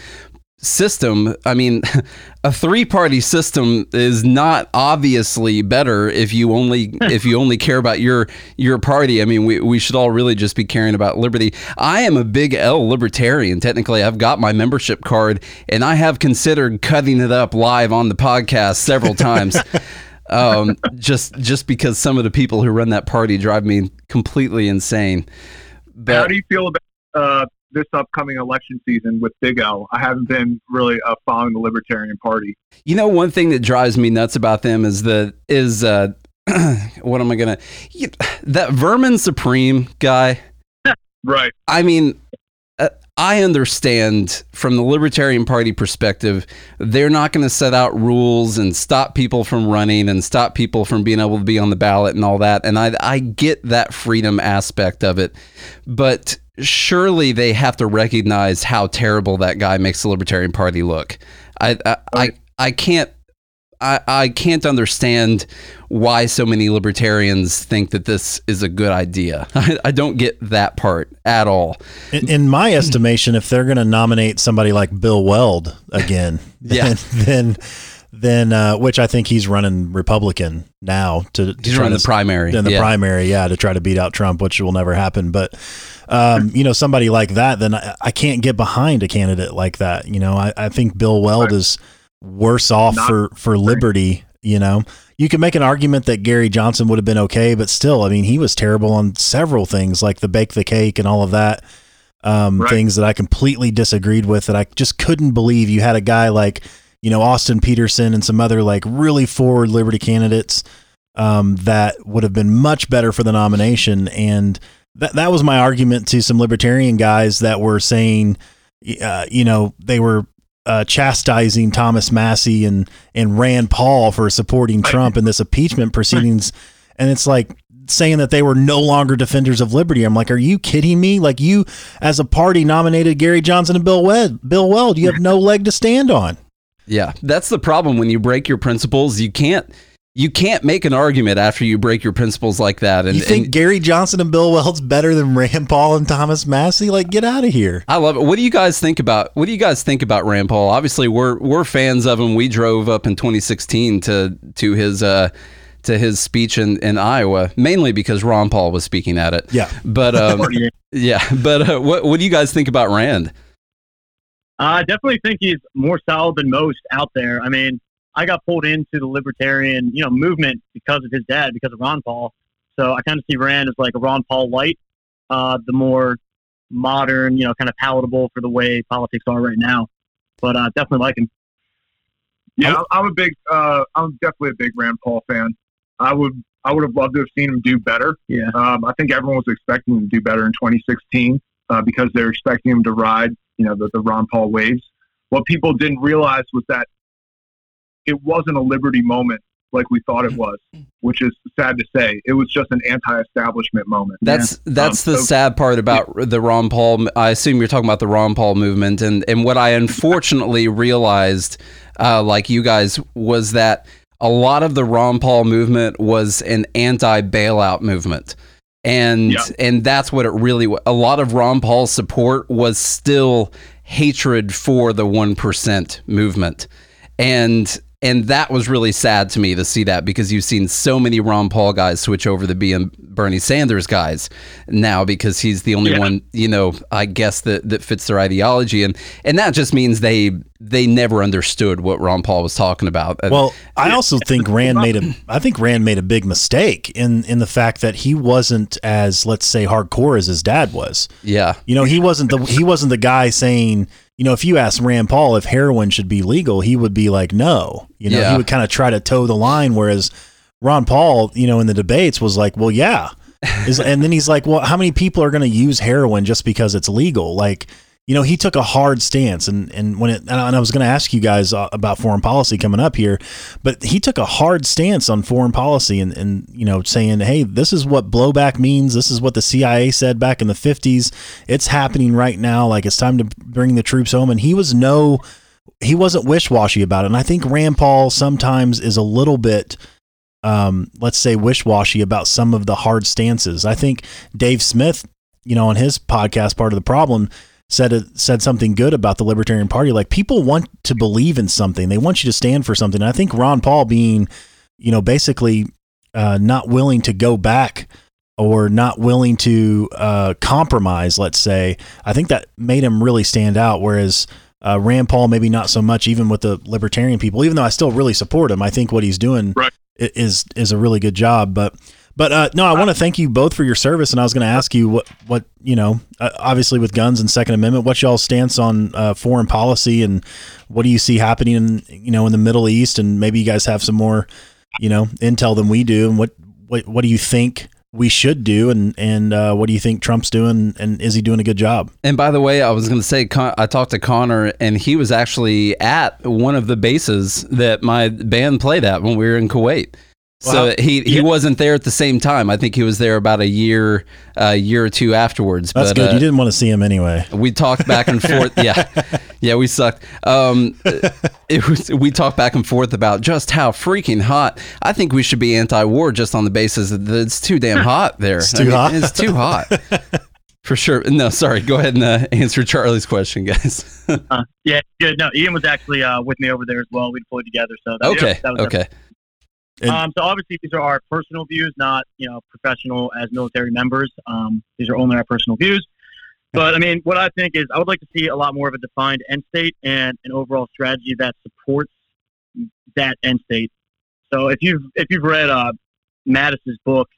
system. I mean, a three party system is not obviously better if you only if you only care about your your party. I mean, we we should all really just be caring about liberty. I am a big L libertarian. Technically, I've got my membership card, and I have considered cutting it up live on the podcast several times um, just just because some of the people who run that party drive me completely insane.
How do you feel about uh, this upcoming election season with Big L? I haven't been really uh, following the Libertarian Party.
you know, one thing that drives me nuts about them is the is uh, what am I gonna that Vermin Supreme guy.
Right.
I mean, I understand from the Libertarian Party perspective, they're not going to set out rules and stop people from running and stop people from being able to be on the ballot and all that. And I, I get that freedom aspect of it. But surely they have to recognize how terrible that guy makes the Libertarian Party look. I, I, I, I can't. I, I can't understand why so many libertarians think that this is a good idea. I, I don't get that part at all.
In, in my estimation, if they're going to nominate somebody like Bill Weld again,
Yeah.
then then, then uh, which I think he's running Republican now to, to
He's
try
running
to
the primary.
in the
yeah.
primary, yeah, to try to beat out Trump, which will never happen. But um, you know, somebody like that, then I, I can't get behind a candidate like that. You know, I, I think Bill Weld
Right.
is worse off
Not
for for liberty. You know, you can make an argument that Gary Johnson would have been okay, but still, I mean, he was terrible on several things like the bake the cake and all of that. Um,
Right.
Things that I completely disagreed with that I just couldn't believe you had a guy like, you know, Austin Petersen and some other like really forward liberty candidates um, that would have been much better for the nomination. And that, that was my argument to some libertarian guys that were saying, uh, you know, they were uh, chastising Thomas Massie and, and Rand Paul for supporting Trump in this impeachment proceedings. And it's like saying that they were no longer defenders of liberty. I'm like, are you kidding me? Like you, as a party, nominated Gary Johnson and Bill Weld. Bill Weld, you have no leg to stand on.
Yeah, that's the problem when you break your principles. You can't you can't make an argument after you break your principles like that. And,
you think
and
Gary Johnson and Bill Weld's better than Rand Paul and Thomas Massie? Like, get out of here.
I love it. What do you guys think about what do you guys think about Rand Paul? Obviously, we're we're fans of him. We drove up in 2016 to to his uh to his speech in, in Iowa, mainly because Ron Paul was speaking at it.
Yeah.
But um,
Yeah.
yeah, but uh, what what do you guys think about Rand?
I definitely think he's more solid than most out there. I mean, I got pulled into the libertarian, you know, movement because of his dad, because of Ron Paul. So I kind of see Rand as like a Ron Paul light, uh, the more modern, you know, kind of palatable for the way politics are right now. But uh, definitely like him.
Yeah, I'm a big. Uh, I'm definitely a big Rand Paul fan. I would. I would have loved to have seen him do better.
Yeah.
Um, I think everyone was expecting him to do better in 2016 uh, because they're expecting him to ride, you know, the, the Ron Paul waves. What people didn't realize was that it wasn't a liberty moment like we thought it was, which is sad to say. It was just an anti-establishment moment.
That's that's
Um,
the
so-
sad part about the Ron Paul. I assume you're talking about the Ron Paul movement, and and what I unfortunately realized, uh, like you guys, was that a lot of the Ron Paul movement was an anti-bailout movement, and
Yeah.
and that's what it really. wa- A lot of Ron Paul's support was still hatred for the one percent movement, and And that was really sad to me to see that because you've seen so many Ron Paul guys switch over to being Bernie Sanders guys now because he's the only
Yeah.
one, you know, I guess that, that fits their ideology. And and that just means they they never understood what Ron Paul was talking about.
Well, I also think Rand made a I think Rand made a big mistake in in the fact that he wasn't as let's say hardcore as his dad was.
yeah.
You know, he wasn't the he wasn't the guy saying, you know, if you asked Rand Paul if heroin should be legal, he would be like, no. You know,
Yeah.
he would kind of try to toe the line, whereas Ron Paul, you know, in the debates was like, well, yeah. And then he's like, well, how many people are going to use heroin just because it's legal? Like, you know, he took a hard stance, and and when it, and I was going to ask you guys uh, about foreign policy coming up here, but he took a hard stance on foreign policy, and and you know, saying, hey, this is what blowback means. This is what the CIA said back in the fifties. It's happening right now. Like it's time to bring the troops home, and he was no, he wasn't wish washy about it. And I think Rand Paul sometimes is a little bit. Um, let's say wish washy about some of the hard stances. I think Dave Smith, you know, on his podcast, part of the problem, said it, said something good about the Libertarian Party. Like people want to believe in something, they want you to stand for something. And I think Ron Paul being, you know, basically uh, not willing to go back or not willing to uh, compromise, let's say, I think that made him really stand out. Whereas uh, Rand Paul, maybe not so much, even with the libertarian people. Even though I still really support him, I think what he's doing
Right.
is is a really good job. But but uh, no, I want to thank you both for your service. And I was going to ask you what what you know, uh, obviously with guns and Second Amendment, what's y'all's stance on uh, foreign policy and what do you see happening in you know in the Middle East? And maybe you guys have some more you know intel than we do. And what what what do you think? We should do, and and uh, what do you think Trump's doing, and is he doing a good job?
And by the way, I was going to say, Con- I talked to Connor, and he was actually at one of the bases that my band played at when we were in Kuwait. So
Wow.
he, he
Yeah.
wasn't there at the same time. I think he was there about a year, a year or two afterwards.
That's
but,
good.
uh,
you didn't want to see him anyway.
we talked back and forth. yeah, yeah, we sucked. Um, it was we talked back and forth about just how freaking hot. I think we should be anti-war just on the basis that it's too damn hot there.
It's
I
too
mean,
hot?
It's too hot. For sure. No, sorry. Go ahead and uh, answer Charlie's question, guys.
Uh, yeah, good. No, Ian was actually uh, with me over there as well. We deployed together. So that,
okay.
yeah, that was
okay.
And-
Um, so obviously these are our personal views, not you know professional as military members. Um, these are only our personal views. But I mean, what I think is I would like to see a lot more of a defined end state and an overall strategy that supports that end state. So if you've if you've read uh, Mattis's book,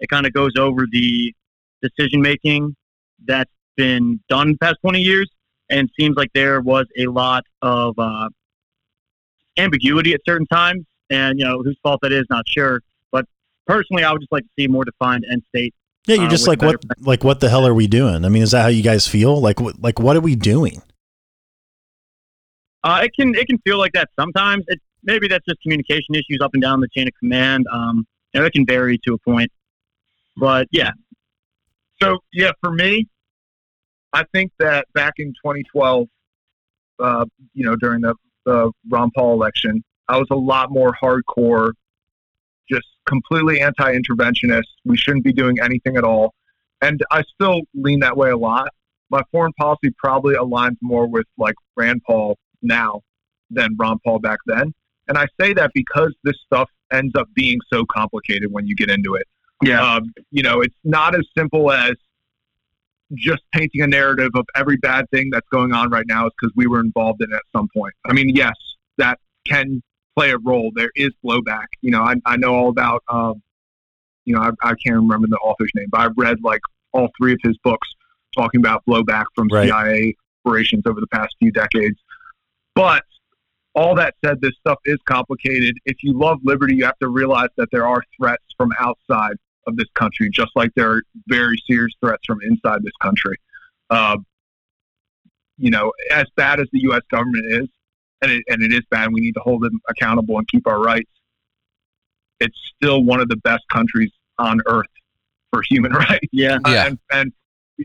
it kind of goes over the decision making that's been done the past twenty years, and seems like there was a lot of uh, ambiguity at certain times and you know whose fault that is, not sure. But personally, I would just like to see a more defined end state.
Yeah, you're
uh,
just like what
better-
like what the hell are we doing? I mean, is that how you guys feel? Like what like what are we doing?
Uh, it can it can feel like that sometimes. It maybe that's just communication issues up and down the chain of command. Um, you know, it can vary to a point. But yeah,
So yeah, for me, I think that back in 2012, uh, you know, during the, the Ron Paul election, I was a lot more hardcore, just completely anti-interventionist. We shouldn't be doing anything at all, and I still lean that way a lot. My foreign policy probably aligns more with like Rand Paul now than Ron Paul back then, and I say that because this stuff ends up being so complicated when you get into it. Um, you know, it's not as simple as just painting a narrative of every bad thing that's going on right now is because we were involved in it at some point. I mean, yes, that can play a role. There is blowback. You know, I, I know all about, um, you know, I, I can't remember the author's name, but I've read like all three of his books talking about blowback from
Right.
CIA operations over the past few decades. But all that said, this stuff is complicated. If you love liberty, you have to realize that there are threats from outside of this country, just like there are very serious threats from inside this country. Uh, you know, as bad as the U.S. government is, and it, and it is bad, we need to hold them accountable and keep our rights. It's still one of the best countries on earth for human rights
yeah,
uh,
Yeah.
and, and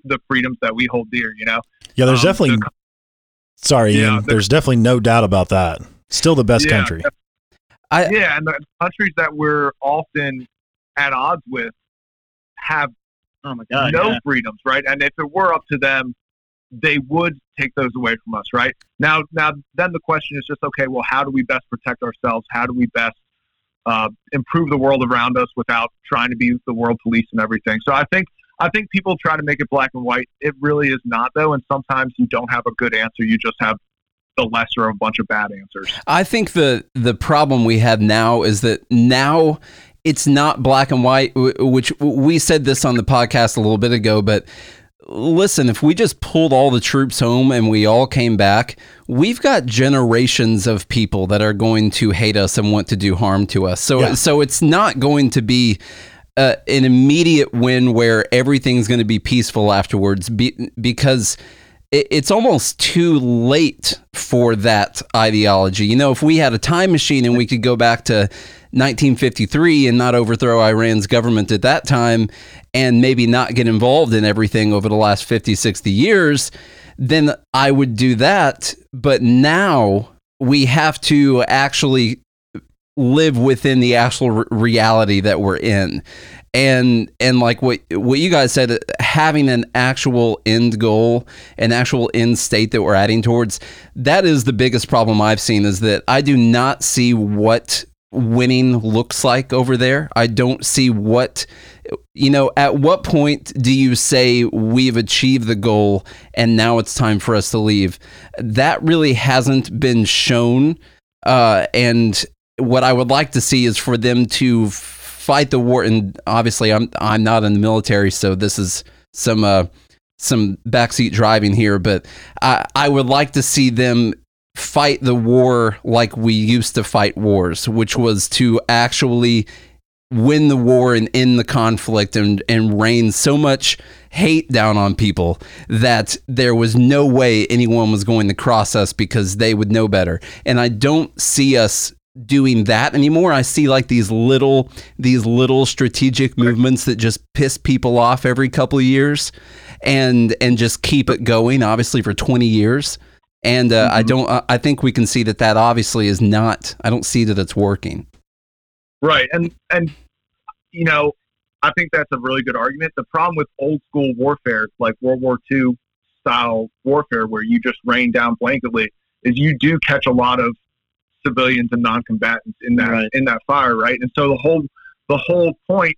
the freedoms that we hold dear. You know,
Yeah, there's
Um,
definitely
the-
sorry,
Yeah,
Ian,
the-
there's definitely no doubt about that. Still the best
Yeah.
country.
I,
yeah, and the countries that we're often at odds with have
oh my god,
no
yeah.
freedoms, right? And if it were up to them, they would take those away from us, right? Now, now, then the question is just okay. Well, how do we best protect ourselves? How do we best uh, improve the world around us without trying to be the world police and everything? So I think I think people try to make it black and white. It really is not though, and sometimes you don't have a good answer. You just have the lesser of a bunch of bad answers.
I think the the problem we have now is that now it's not black and white, which we said this on the podcast a little bit ago, but listen, if we just pulled all the troops home and we all came back, we've got generations of people that are going to hate us and want to do harm to us. So
Yeah.
so it's not going to be uh, an immediate win where everything's going to be peaceful afterwards be, because it's almost too late for that ideology. You know, if we had a time machine and we could go back to 1953 and not overthrow Iran's government at that time and maybe not get involved in everything over the last 50, 60 years, then I would do that. But now we have to actually live within the actual re- reality that we're in and and like what what you guys said having an actual end goal an actual end state that we're adding towards that is the biggest problem i've seen is that i do not see what winning looks like over there i don't see what you know at what point do you say we've achieved the goal and now it's time for us to leave that really hasn't been shown uh, and what I would like to see is for them to fight the war. And obviously, I'm I'm not in the military, so this is some uh, some backseat driving here. But I I would like to see them fight the war like we used to fight wars, which was to actually win the war and end the conflict and and rain so much hate down on people that there was no way anyone was going to cross us because they would know better. And I don't see us doing that anymore. I see like these little these little strategic movements that just piss people off every couple of years and and just keep it going obviously for 20 years. And uh, I
Mhm.
don't I- I think we can see that that obviously is not I don't see that it's working.
Right, and and you know, I think that's a really good argument. The problem with old school warfare, like World War II style warfare, where you just rain down blanketly, is you do catch a lot of civilians and non-combatants in that
Right.
in that fire, right? And so the whole the whole point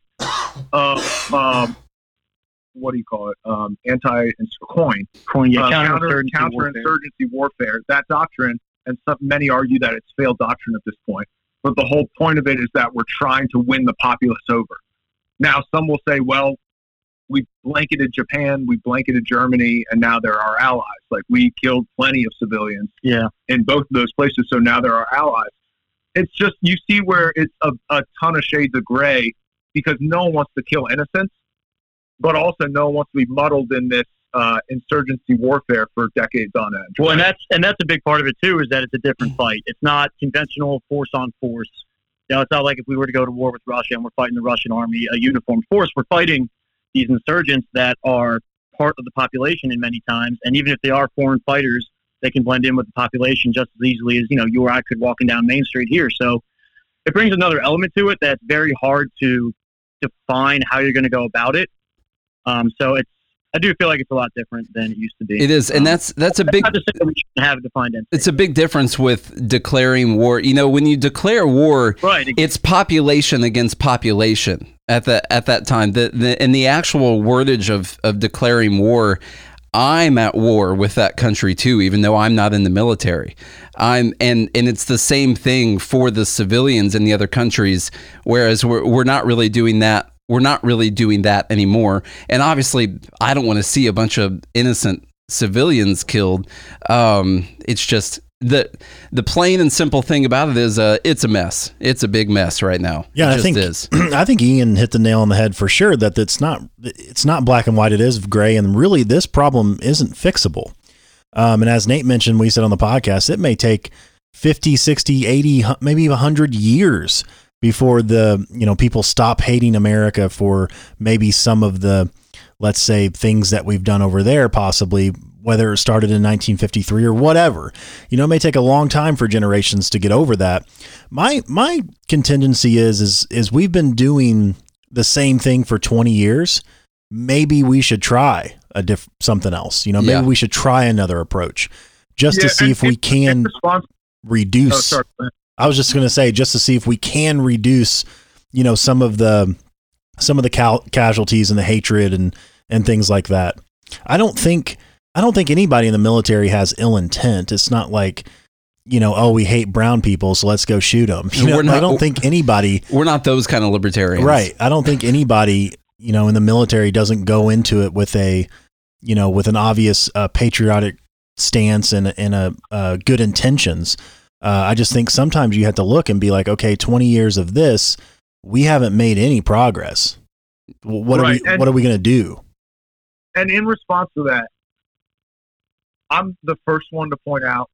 of um, what do you call it? Um, anti COIN
COIN, yeah,
uh,
counterinsurgency
counter,
warfare.
counterinsurgency warfare. That doctrine, and some, many argue that it's failed doctrine at this point. But the whole point of it is that we're trying to win the populace over. Now, some will say, well, we blanketed Japan, we blanketed Germany, and now they're our allies. Like we killed plenty of civilians
Yeah,
in both of those places, so now they're our allies. It's just you see where it's a, a ton of shades of gray because no one wants to kill innocents, but also no one wants to be muddled in this uh, insurgency warfare for decades on end.
Well, and that's and that's a big part of it too. Is that it's a different fight. It's not conventional force on force. You know, it's not like if we were to go to war with Russia and we're fighting the Russian army, a uniformed force. We're fighting these insurgents that are part of the population in many times, and even if they are foreign fighters, they can blend in with the population just as easily as you know you or I could walking down Main Street here. So it brings another element to it that's very hard to define how you're going to go about it. Um, so it's I do feel like it's a lot different than it used to be.
It is and
Um,
that's that's a big
not to say that we shouldn't have defined entity.
it's a big difference with declaring war. You know, when you declare war,
right.
it's population against population at the at that time. The, the in the actual wordage of of declaring war, I'm at war with that country too, even though I'm not in the military. I'm and and it's the same thing for the civilians in the other countries. Whereas we're we're not really doing that. We're not really doing that anymore. And obviously, I don't want to see a bunch of innocent civilians killed. Um, it's just the the plain and simple thing about it is, uh, it's a mess. It's a big mess right now.
Yeah,
it
I think
is.
I think Ian hit the nail on the head for sure that it's not it's not black and white. It is gray, and really this problem isn't fixable. Um, and as Nate mentioned, we said on the podcast, it may take 50, 60, 80, maybe 100 years before the, you know, people stop hating America for maybe some of the, let's say, things that we've done over there, possibly, whether it started in 1953 or whatever. You know, it may take a long time for generations to get over that. My my contingency is is is we've been doing the same thing for 20 years. Maybe we should try a diff something else. You know, maybe
Yeah.
we should try another approach just to see if we can
response- oh,
reduce.
sorry.
I was just going to say just to see if we can reduce, you know, some of the some of the cal- casualties and the hatred and and things like that. I don't think I don't think anybody in the military has ill intent. It's not like you know, oh, we hate brown people, so let's go shoot them. You know,
not-
I don't think anybody
We're not those kind of libertarians.
Right. I don't think anybody, you know, in the military doesn't go into it with a, you know, with an obvious uh, patriotic stance and and a uh, good intentions. Uh, I just think sometimes you have to look and be like, okay, twenty years of this, we haven't made any progress. What
Right,
are we?
and-
what are we going to do?
And in response to that, I'm the first one to point out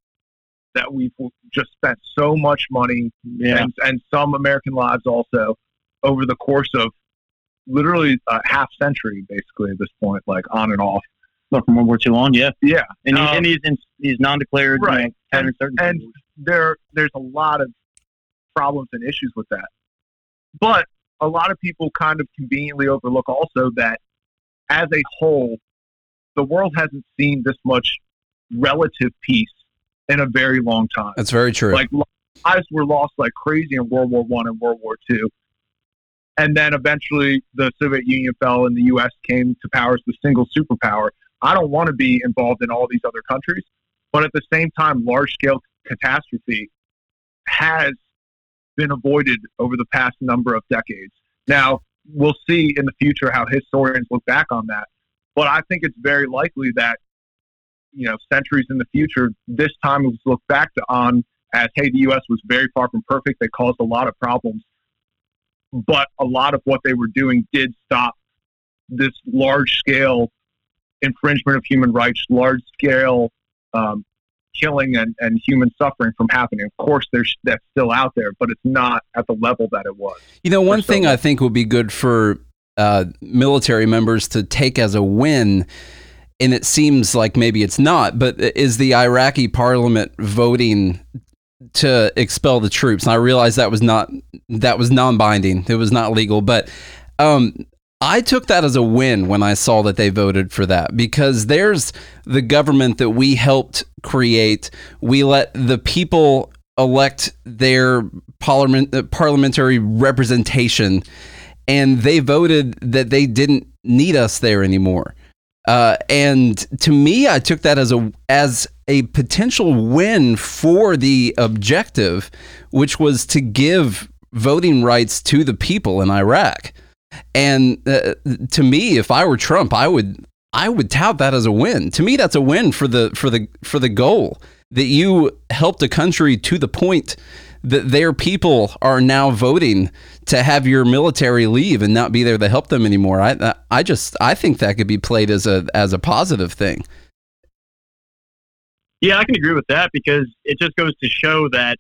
that we've just spent so much money
Yeah.
and, and some American lives also over the course of literally a half century, basically at this point, like on and off.
Well, from World War II on, yeah.
Yeah,
And, he,
Um,
and he's in, he's non-declared,
right.
You know, having certain
and there there's a lot of problems and issues with that. But a lot of people kind of conveniently overlook also that as a whole, the world hasn't seen this much relative peace in a very long time.
That's very true.
Like lives were lost like crazy in World War One and World War Two. And then eventually the Soviet Union fell and the US came to power as the single superpower. I don't want to be involved in all these other countries, but at the same time, large scale catastrophe has been avoided over the past number of decades. Now, we'll see in the future how historians look back on that. But I think it's very likely that, you know, centuries in the future, this time was looked back on as, hey, the U.S. was very far from perfect. They caused a lot of problems. But a lot of what they were doing did stop this large scale infringement of human rights, large scale um, killing and, and human suffering from happening. Of course, there's that's still out there, but it's not at the level that it was.
You know, one thing
long.
I think would be good for uh, military members to take as a win, and it seems like maybe it's not, but is the Iraqi parliament voting to expel the troops. And I realize that was not that was non-binding. It was not legal, but um, I took that as a win when I saw that they voted for that because there's the government that we helped create. We let the people elect their parliament uh, parliamentary representation, and they voted that they didn't need us there anymore. Uh, and to me, I took that as a as a potential win for the objective, which was to give voting rights to the people in Iraq. And uh, to me, if I were Trump, I would I would tout that as a win. To me, that's a win for the for the for the goal that you helped a country to the point that their people are now voting to have your military leave and not be there to help them anymore. I I just I think that could be played as a as a positive thing.
Yeah, I can agree with that because it just goes to show that,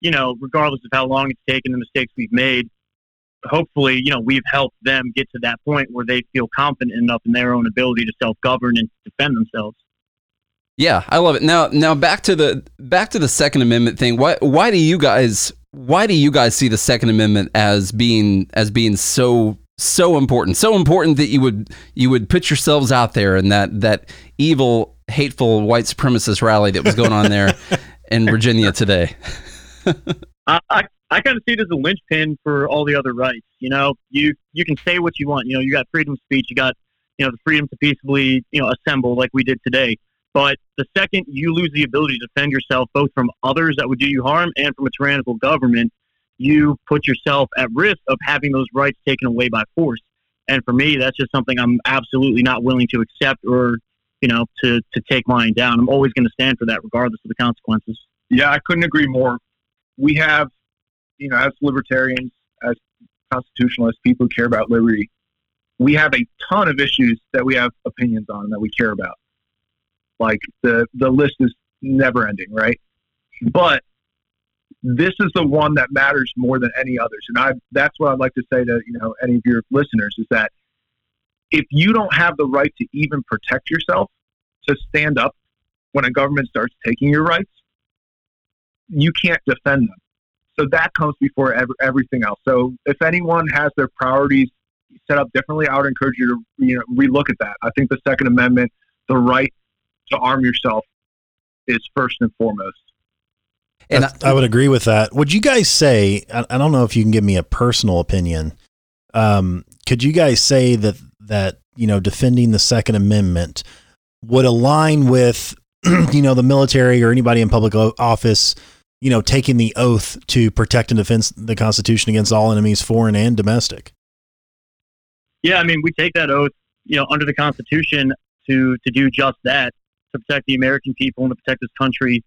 you know, regardless of how long it's taken, the mistakes we've made, hopefully, you know, we've helped them get to that point where they feel confident enough in their own ability to self-govern and defend themselves.
Yeah, I love it. Now, now back to the back to the Second Amendment thing. Why why do you guys why do you guys see the Second Amendment as being as being so so important? So important that you would you would put yourselves out there in that that evil, hateful white supremacist rally that was going on there in Virginia today.
I, I, I kind of see it as a linchpin for all the other rights. You know, you you can say what you want. You know, you got freedom of speech. You got you know the freedom to peaceably you know assemble like we did today. But the second you lose the ability to defend yourself, both from others that would do you harm and from a tyrannical government, you put yourself at risk of having those rights taken away by force. And for me, that's just something I'm absolutely not willing to accept or you know to to take lying down. I'm always going to stand for that, regardless of the consequences.
Yeah, I couldn't agree more. We have, you know, as libertarians, as constitutionalists, people who care about liberty, we have a ton of issues that we have opinions on that we care about. Like the the list is never ending, right? But this is the one that matters more than any others, and I that's what I'd like to say to you know any of your listeners is that if you don't have the right to even protect yourself, to stand up when a government starts taking your rights, you can't defend them. So that comes before ev- everything else. So if anyone has their priorities, set up differently, I would encourage you to you know relook at that. I think the Second Amendment, the right to arm yourself, is first and foremost.
And
I, I would agree with that. Would you guys say? I, I don't know if you can give me a personal opinion. Um, could you guys say that that you know defending the Second Amendment would align with you know the military or anybody in public office? You know, taking the oath to protect and defend the Constitution against all enemies, foreign and domestic.
Yeah, I mean, we take that oath, you know, under the Constitution to to do just that, to protect the American people and to protect this country.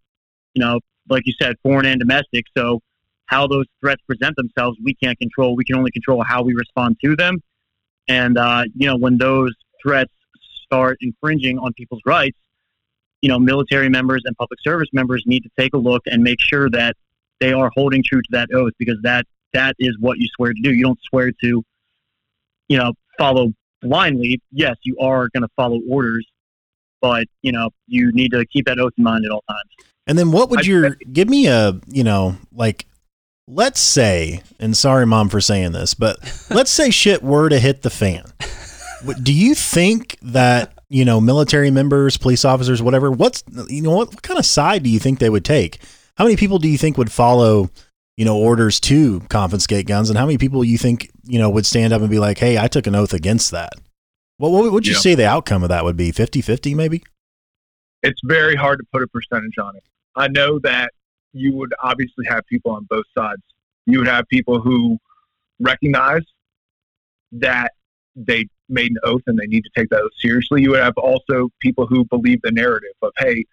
You know, like you said, foreign and domestic. So, how those threats present themselves, we can't control. We can only control how we respond to them. And uh, you know, when those threats start infringing on people's rights, you know, military members and public service members need to take a look and make sure that they are holding true to that oath because that that is what you swear to do. You don't swear to, you know, follow blindly. Yes, you are going to follow orders, but you know, you need to keep that oath in mind at all times.
And then what would
I-
your give me a, you know, like let's say, and sorry mom for saying this, but let's say shit were to hit the fan. Do you think that, you know, military members, police officers, whatever, what's you know, what, what kind of side do you think they would take? How many people do you think would follow, you know, orders to confiscate guns and how many people you think, you know, would stand up and be like, "Hey, I took an oath against that." What what would you
Yeah.
say the outcome of that would be? 50-50 maybe?
it's very hard to put a percentage on it. I know that you would obviously have people on both sides. You would have people who recognize that they made an oath and they need to take that oath seriously. You would have also people who believe the narrative of, hey,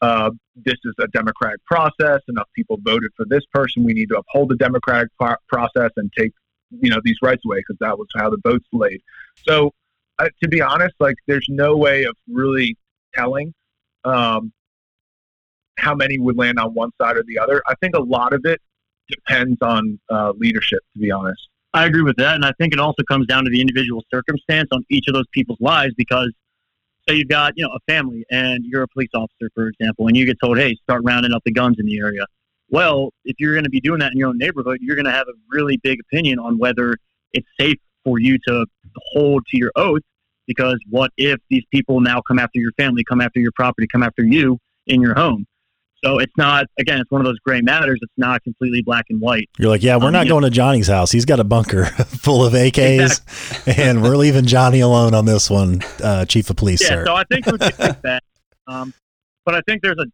uh, this is a democratic process. Enough people voted for this person. We need to uphold the democratic pro- process and take, you know, these rights away because that was how the votes laid. So, uh, to be honest, like, there's no way of really telling um, how many would land on one side or the other. I think a lot of it depends on uh, leadership, to be honest.
I agree with that, and I think it also comes down to the individual circumstance on each of those people's lives. Because, say you've got you know a family and you're a police officer, for example, and you get told, "Hey, start rounding up the guns in the area." Well, if you're going to be doing that in your own neighborhood, you're going to have a really big opinion on whether it's safe for you to hold to your oath. Because what if these people now come after your family, come after your property, come after you in your home? So it's not again, it's one of those gray matters. It's not completely black and white.
You're like, yeah, we're
Um,
not
yeah.
going to Johnny's house. He's got a bunker full of AKs, and we're leaving Johnny alone on this one, uh, Chief of Police,
Yeah,
sir.
so I think it would be that. Um, but I think there's a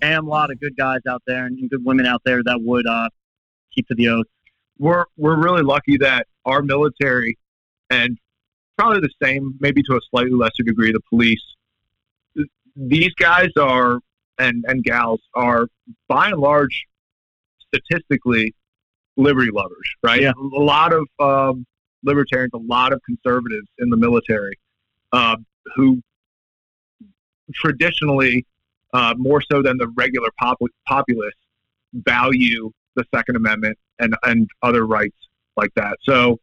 damn lot of good guys out there and good women out there that would uh, keep to the oath.
We're we're really lucky that our military and probably the same, maybe to a slightly lesser degree, the police. These guys are and and gals are by and large statistically liberty lovers, right?
Yeah.
A lot of um, libertarians, a lot of conservatives in the military uh, who traditionally, uh, more so than the regular pop- populace, value the Second Amendment and and other rights like that. So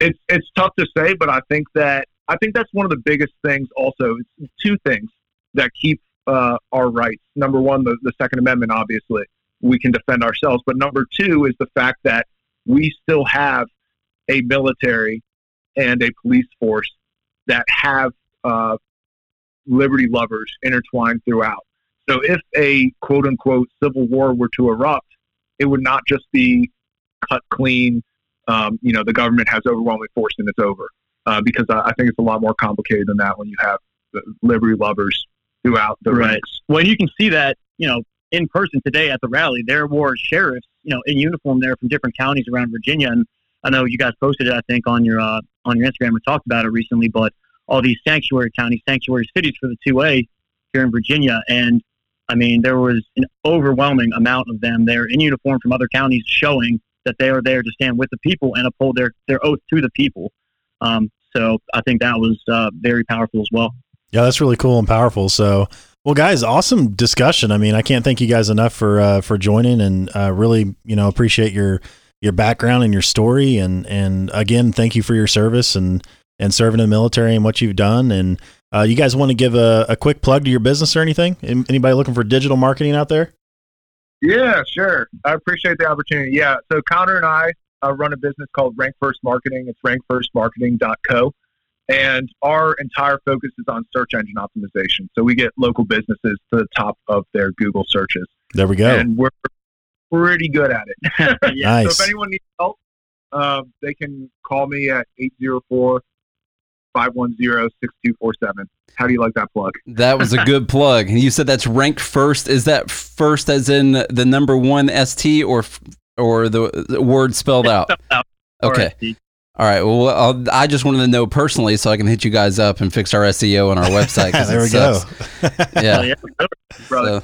it's it's tough to say, but I think that I think that's one of the biggest things. Also, it's two things that keep uh, our rights. Number one, the, the Second Amendment. Obviously, we can defend ourselves, but number two is the fact that we still have a military and a police force that have uh, liberty lovers intertwined throughout. So if a quote unquote civil war were to erupt, it would not just be cut clean. Um, you know, the government has overwhelming force and it's over. Uh, because I, I think it's a lot more complicated than that when you have liberty lovers throughout the
Right.
ranks.
When you can see that, you know, in person today at the rally, there were sheriffs, you know, in uniform there from different counties around Virginia. And I know you guys posted it, I think, on your uh, on your Instagram or talked about it recently. But all these sanctuary counties, sanctuary cities for the two A here in Virginia, and I mean, there was an overwhelming amount of them there in uniform from other counties, showing that they are there to stand with the people and uphold their their oath to the people. Um, so I think that was uh, very powerful as well.
Yeah, that's really cool and powerful. So, well, guys, awesome discussion. I mean, I can't thank you guys enough for uh, for joining, and uh, really, you know, appreciate your your background and your story, and and again, thank you for your service and and serving in the military and what you've done. And uh, you guys want to give a, a quick plug to your business or anything? Anybody looking for digital marketing out there?
Yeah, sure. I appreciate the opportunity. Yeah, so Connor and I uh, run a business called Rank First Marketing. It's rankfirstmarketing.co. And our entire focus is on search engine optimization. So we get local businesses to the top of their Google searches.
There we go.
And we're pretty good at it.
Nice.
So if anyone needs help, uh, they can call me at 804 510 6247. How do you like that plug?
That was a good plug. And you said that's ranked first. Is that first as in the number one ST or or the, the word spelled out? Okay.
RST.
All right. Well, I'll, I just wanted to know personally so I can hit you guys up and fix our SEO on our website. 'cause
there we go.
sucks.
Oh,
Yeah.
yeah, brother.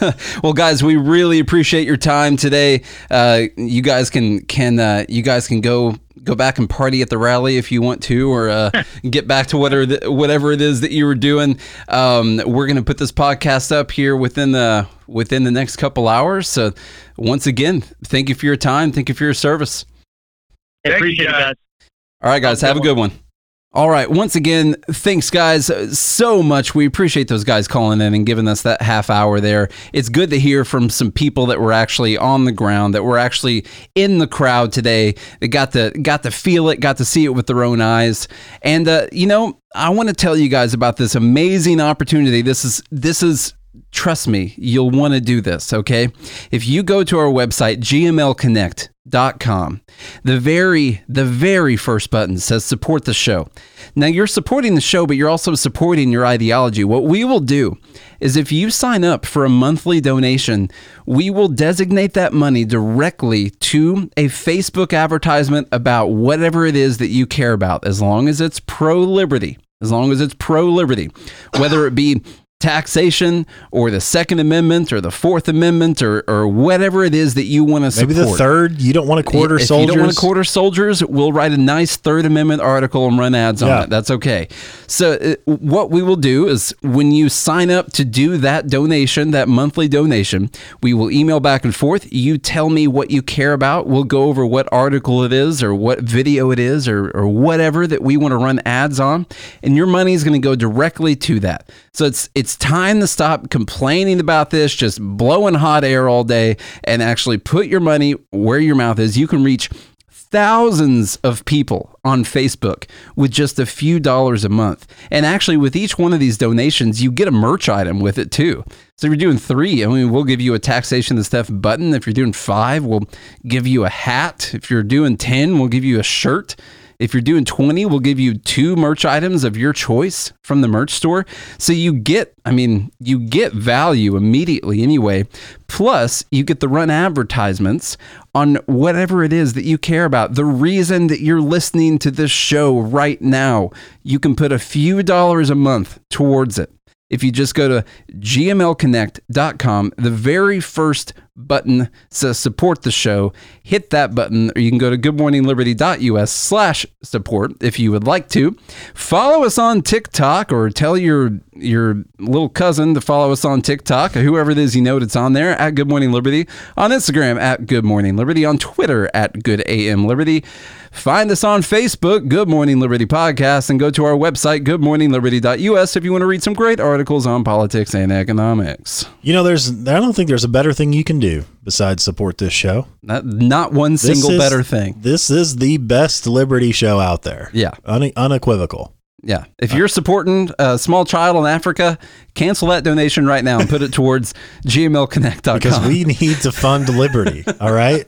So, well, guys, we really appreciate your time today. Uh, you guys can can uh, you guys can go go back and party at the rally if you want to, or uh, get back to whatever the, whatever it is that you were doing. Um, we're gonna put this podcast up here within the within the next couple hours. So, once again, thank you for your time. Thank you for your service.
Hey,
Thank you,
appreciate it,
guys.
guys.
All right, guys, have a good one. All right, once again, thanks, guys, so much. We appreciate those guys calling in and giving us that half hour there. It's good to hear from some people that were actually on the ground, that were actually in the crowd today, that got to got to feel it, got to see it with their own eyes. And uh, you know, I want to tell you guys about this amazing opportunity. This is this is trust me, you'll want to do this, okay? If you go to our website, gmlconnect.com, the very, the very first button says support the show. Now you're supporting the show, but you're also supporting your ideology. What we will do is if you sign up for a monthly donation, we will designate that money directly to a Facebook advertisement about whatever it is that you care about, as long as it's pro liberty. As long as it's pro liberty, whether it be taxation or the Second Amendment or the Fourth Amendment or, or whatever it is that you want to support.
Maybe the third. You don't want to quarter
if
soldiers.
you don't want to quarter soldiers, we'll write a nice Third Amendment article and run ads on
Yeah.
it. That's okay. So uh, what we will do is when you sign up to do that donation, that monthly donation, we will email back and forth. You tell me what you care about. We'll go over what article it is or what video it is or, or whatever that we want to run ads on. And your money is going to go directly to that. So it's it's time to stop complaining about this, just blowing hot air all day, and actually put your money where your mouth is. You can reach thousands of people on Facebook with just a few dollars a month. And actually, with each one of these donations, you get a merch item with it too. So if you're doing three, I mean, we'll give you a taxation the stuff button. If you're doing five, we'll give you a hat. If you're doing 10, we'll give you a shirt. If you're doing 20, we'll give you two merch items of your choice from the merch store. So you get, I mean, you get value immediately anyway. Plus, you get the run advertisements on whatever it is that you care about. The reason that you're listening to this show right now, you can put a few dollars a month towards it. If you just go to gmlconnect.com, the very first button says support the show. Hit that button, or you can go to goodmorningliberty.us slash support if you would like to. Follow us on TikTok or tell your your little cousin to follow us on TikTok, whoever it is you know that's on there at Good Morning Liberty, on Instagram at Good Morning Liberty, on Twitter at Good AM Liberty. Find us on Facebook, Good Morning Liberty Podcast, and go to our website, goodmorningliberty.us, if you want to read some great articles on politics and economics.
You know, there's. I don't think there's a better thing you can do besides support this show.
Not, not one
This
single
is-
better thing.
This is the best liberty show out there.
Yeah.
Une- unequivocal.
Yeah. If you're supporting a small child in Africa, cancel that donation right now and put it towards gmlconnect.com.
because we need to fund liberty. all right.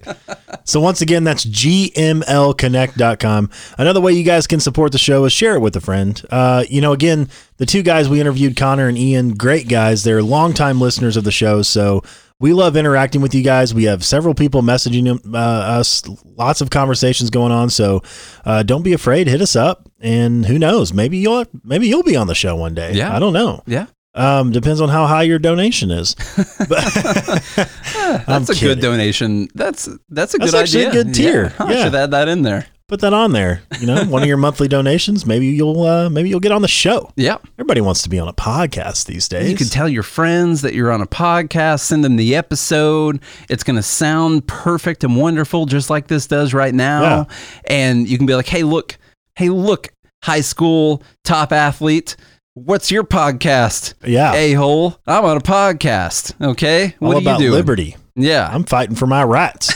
So once again, that's gmlconnect.com. Another way you guys can support the show is share it with a friend. Uh, you know, again, the two guys we interviewed, Connor and Ian, great guys. They're longtime listeners of the show. So we love interacting with you guys. We have several people messaging uh, us, lots of conversations going on. So uh, don't be afraid. Hit us up, and who knows? Maybe you'll maybe you'll be on the show one day.
Yeah.
I don't know.
yeah.
Um, depends on how high your donation is.
That's
I'm
a good donation. That's that's a.
That's
good
actually a good tier.
Yeah, I
Yeah.
should add that in there.
Put that on there. You know, one of your monthly donations. Maybe you'll uh, maybe you'll get on the show.
Yeah.
Everybody wants to be on a podcast these days.
You can tell your friends that you're on a podcast, send them the episode. It's going to sound perfect and wonderful, just like this does right now.
Yeah.
And you can be like, hey, look, hey, look, high school top athlete. What's your podcast?
yeah,
A hole. I'm on a podcast. Okay. What
all
you
about
doing?
liberty.
Yeah.
I'm fighting for my rights.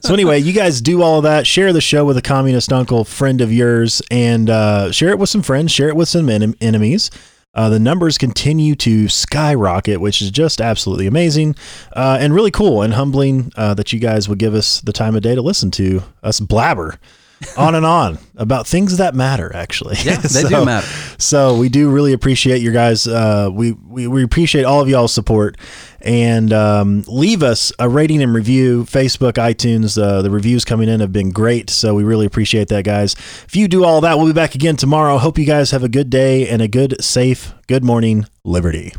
So anyway, you guys do all of that. Share the show with a communist uncle, friend of yours, and uh, share it with some friends. Share it with some en- enemies. Uh, the numbers continue to skyrocket, which is just absolutely amazing uh, and really cool and humbling uh, that you guys would give us the time of day to listen to us blabber on and on about things that matter actually
Yeah, they
So-
do matter.
so we do really appreciate your guys uh, we, we we appreciate all of y'all's support and um, leave us a rating and review. Facebook itunes uh, the reviews coming in have been great. So we really appreciate that guys. If you do all that we'll be back again tomorrow. Hope you guys have a good day and a good safe good morning liberty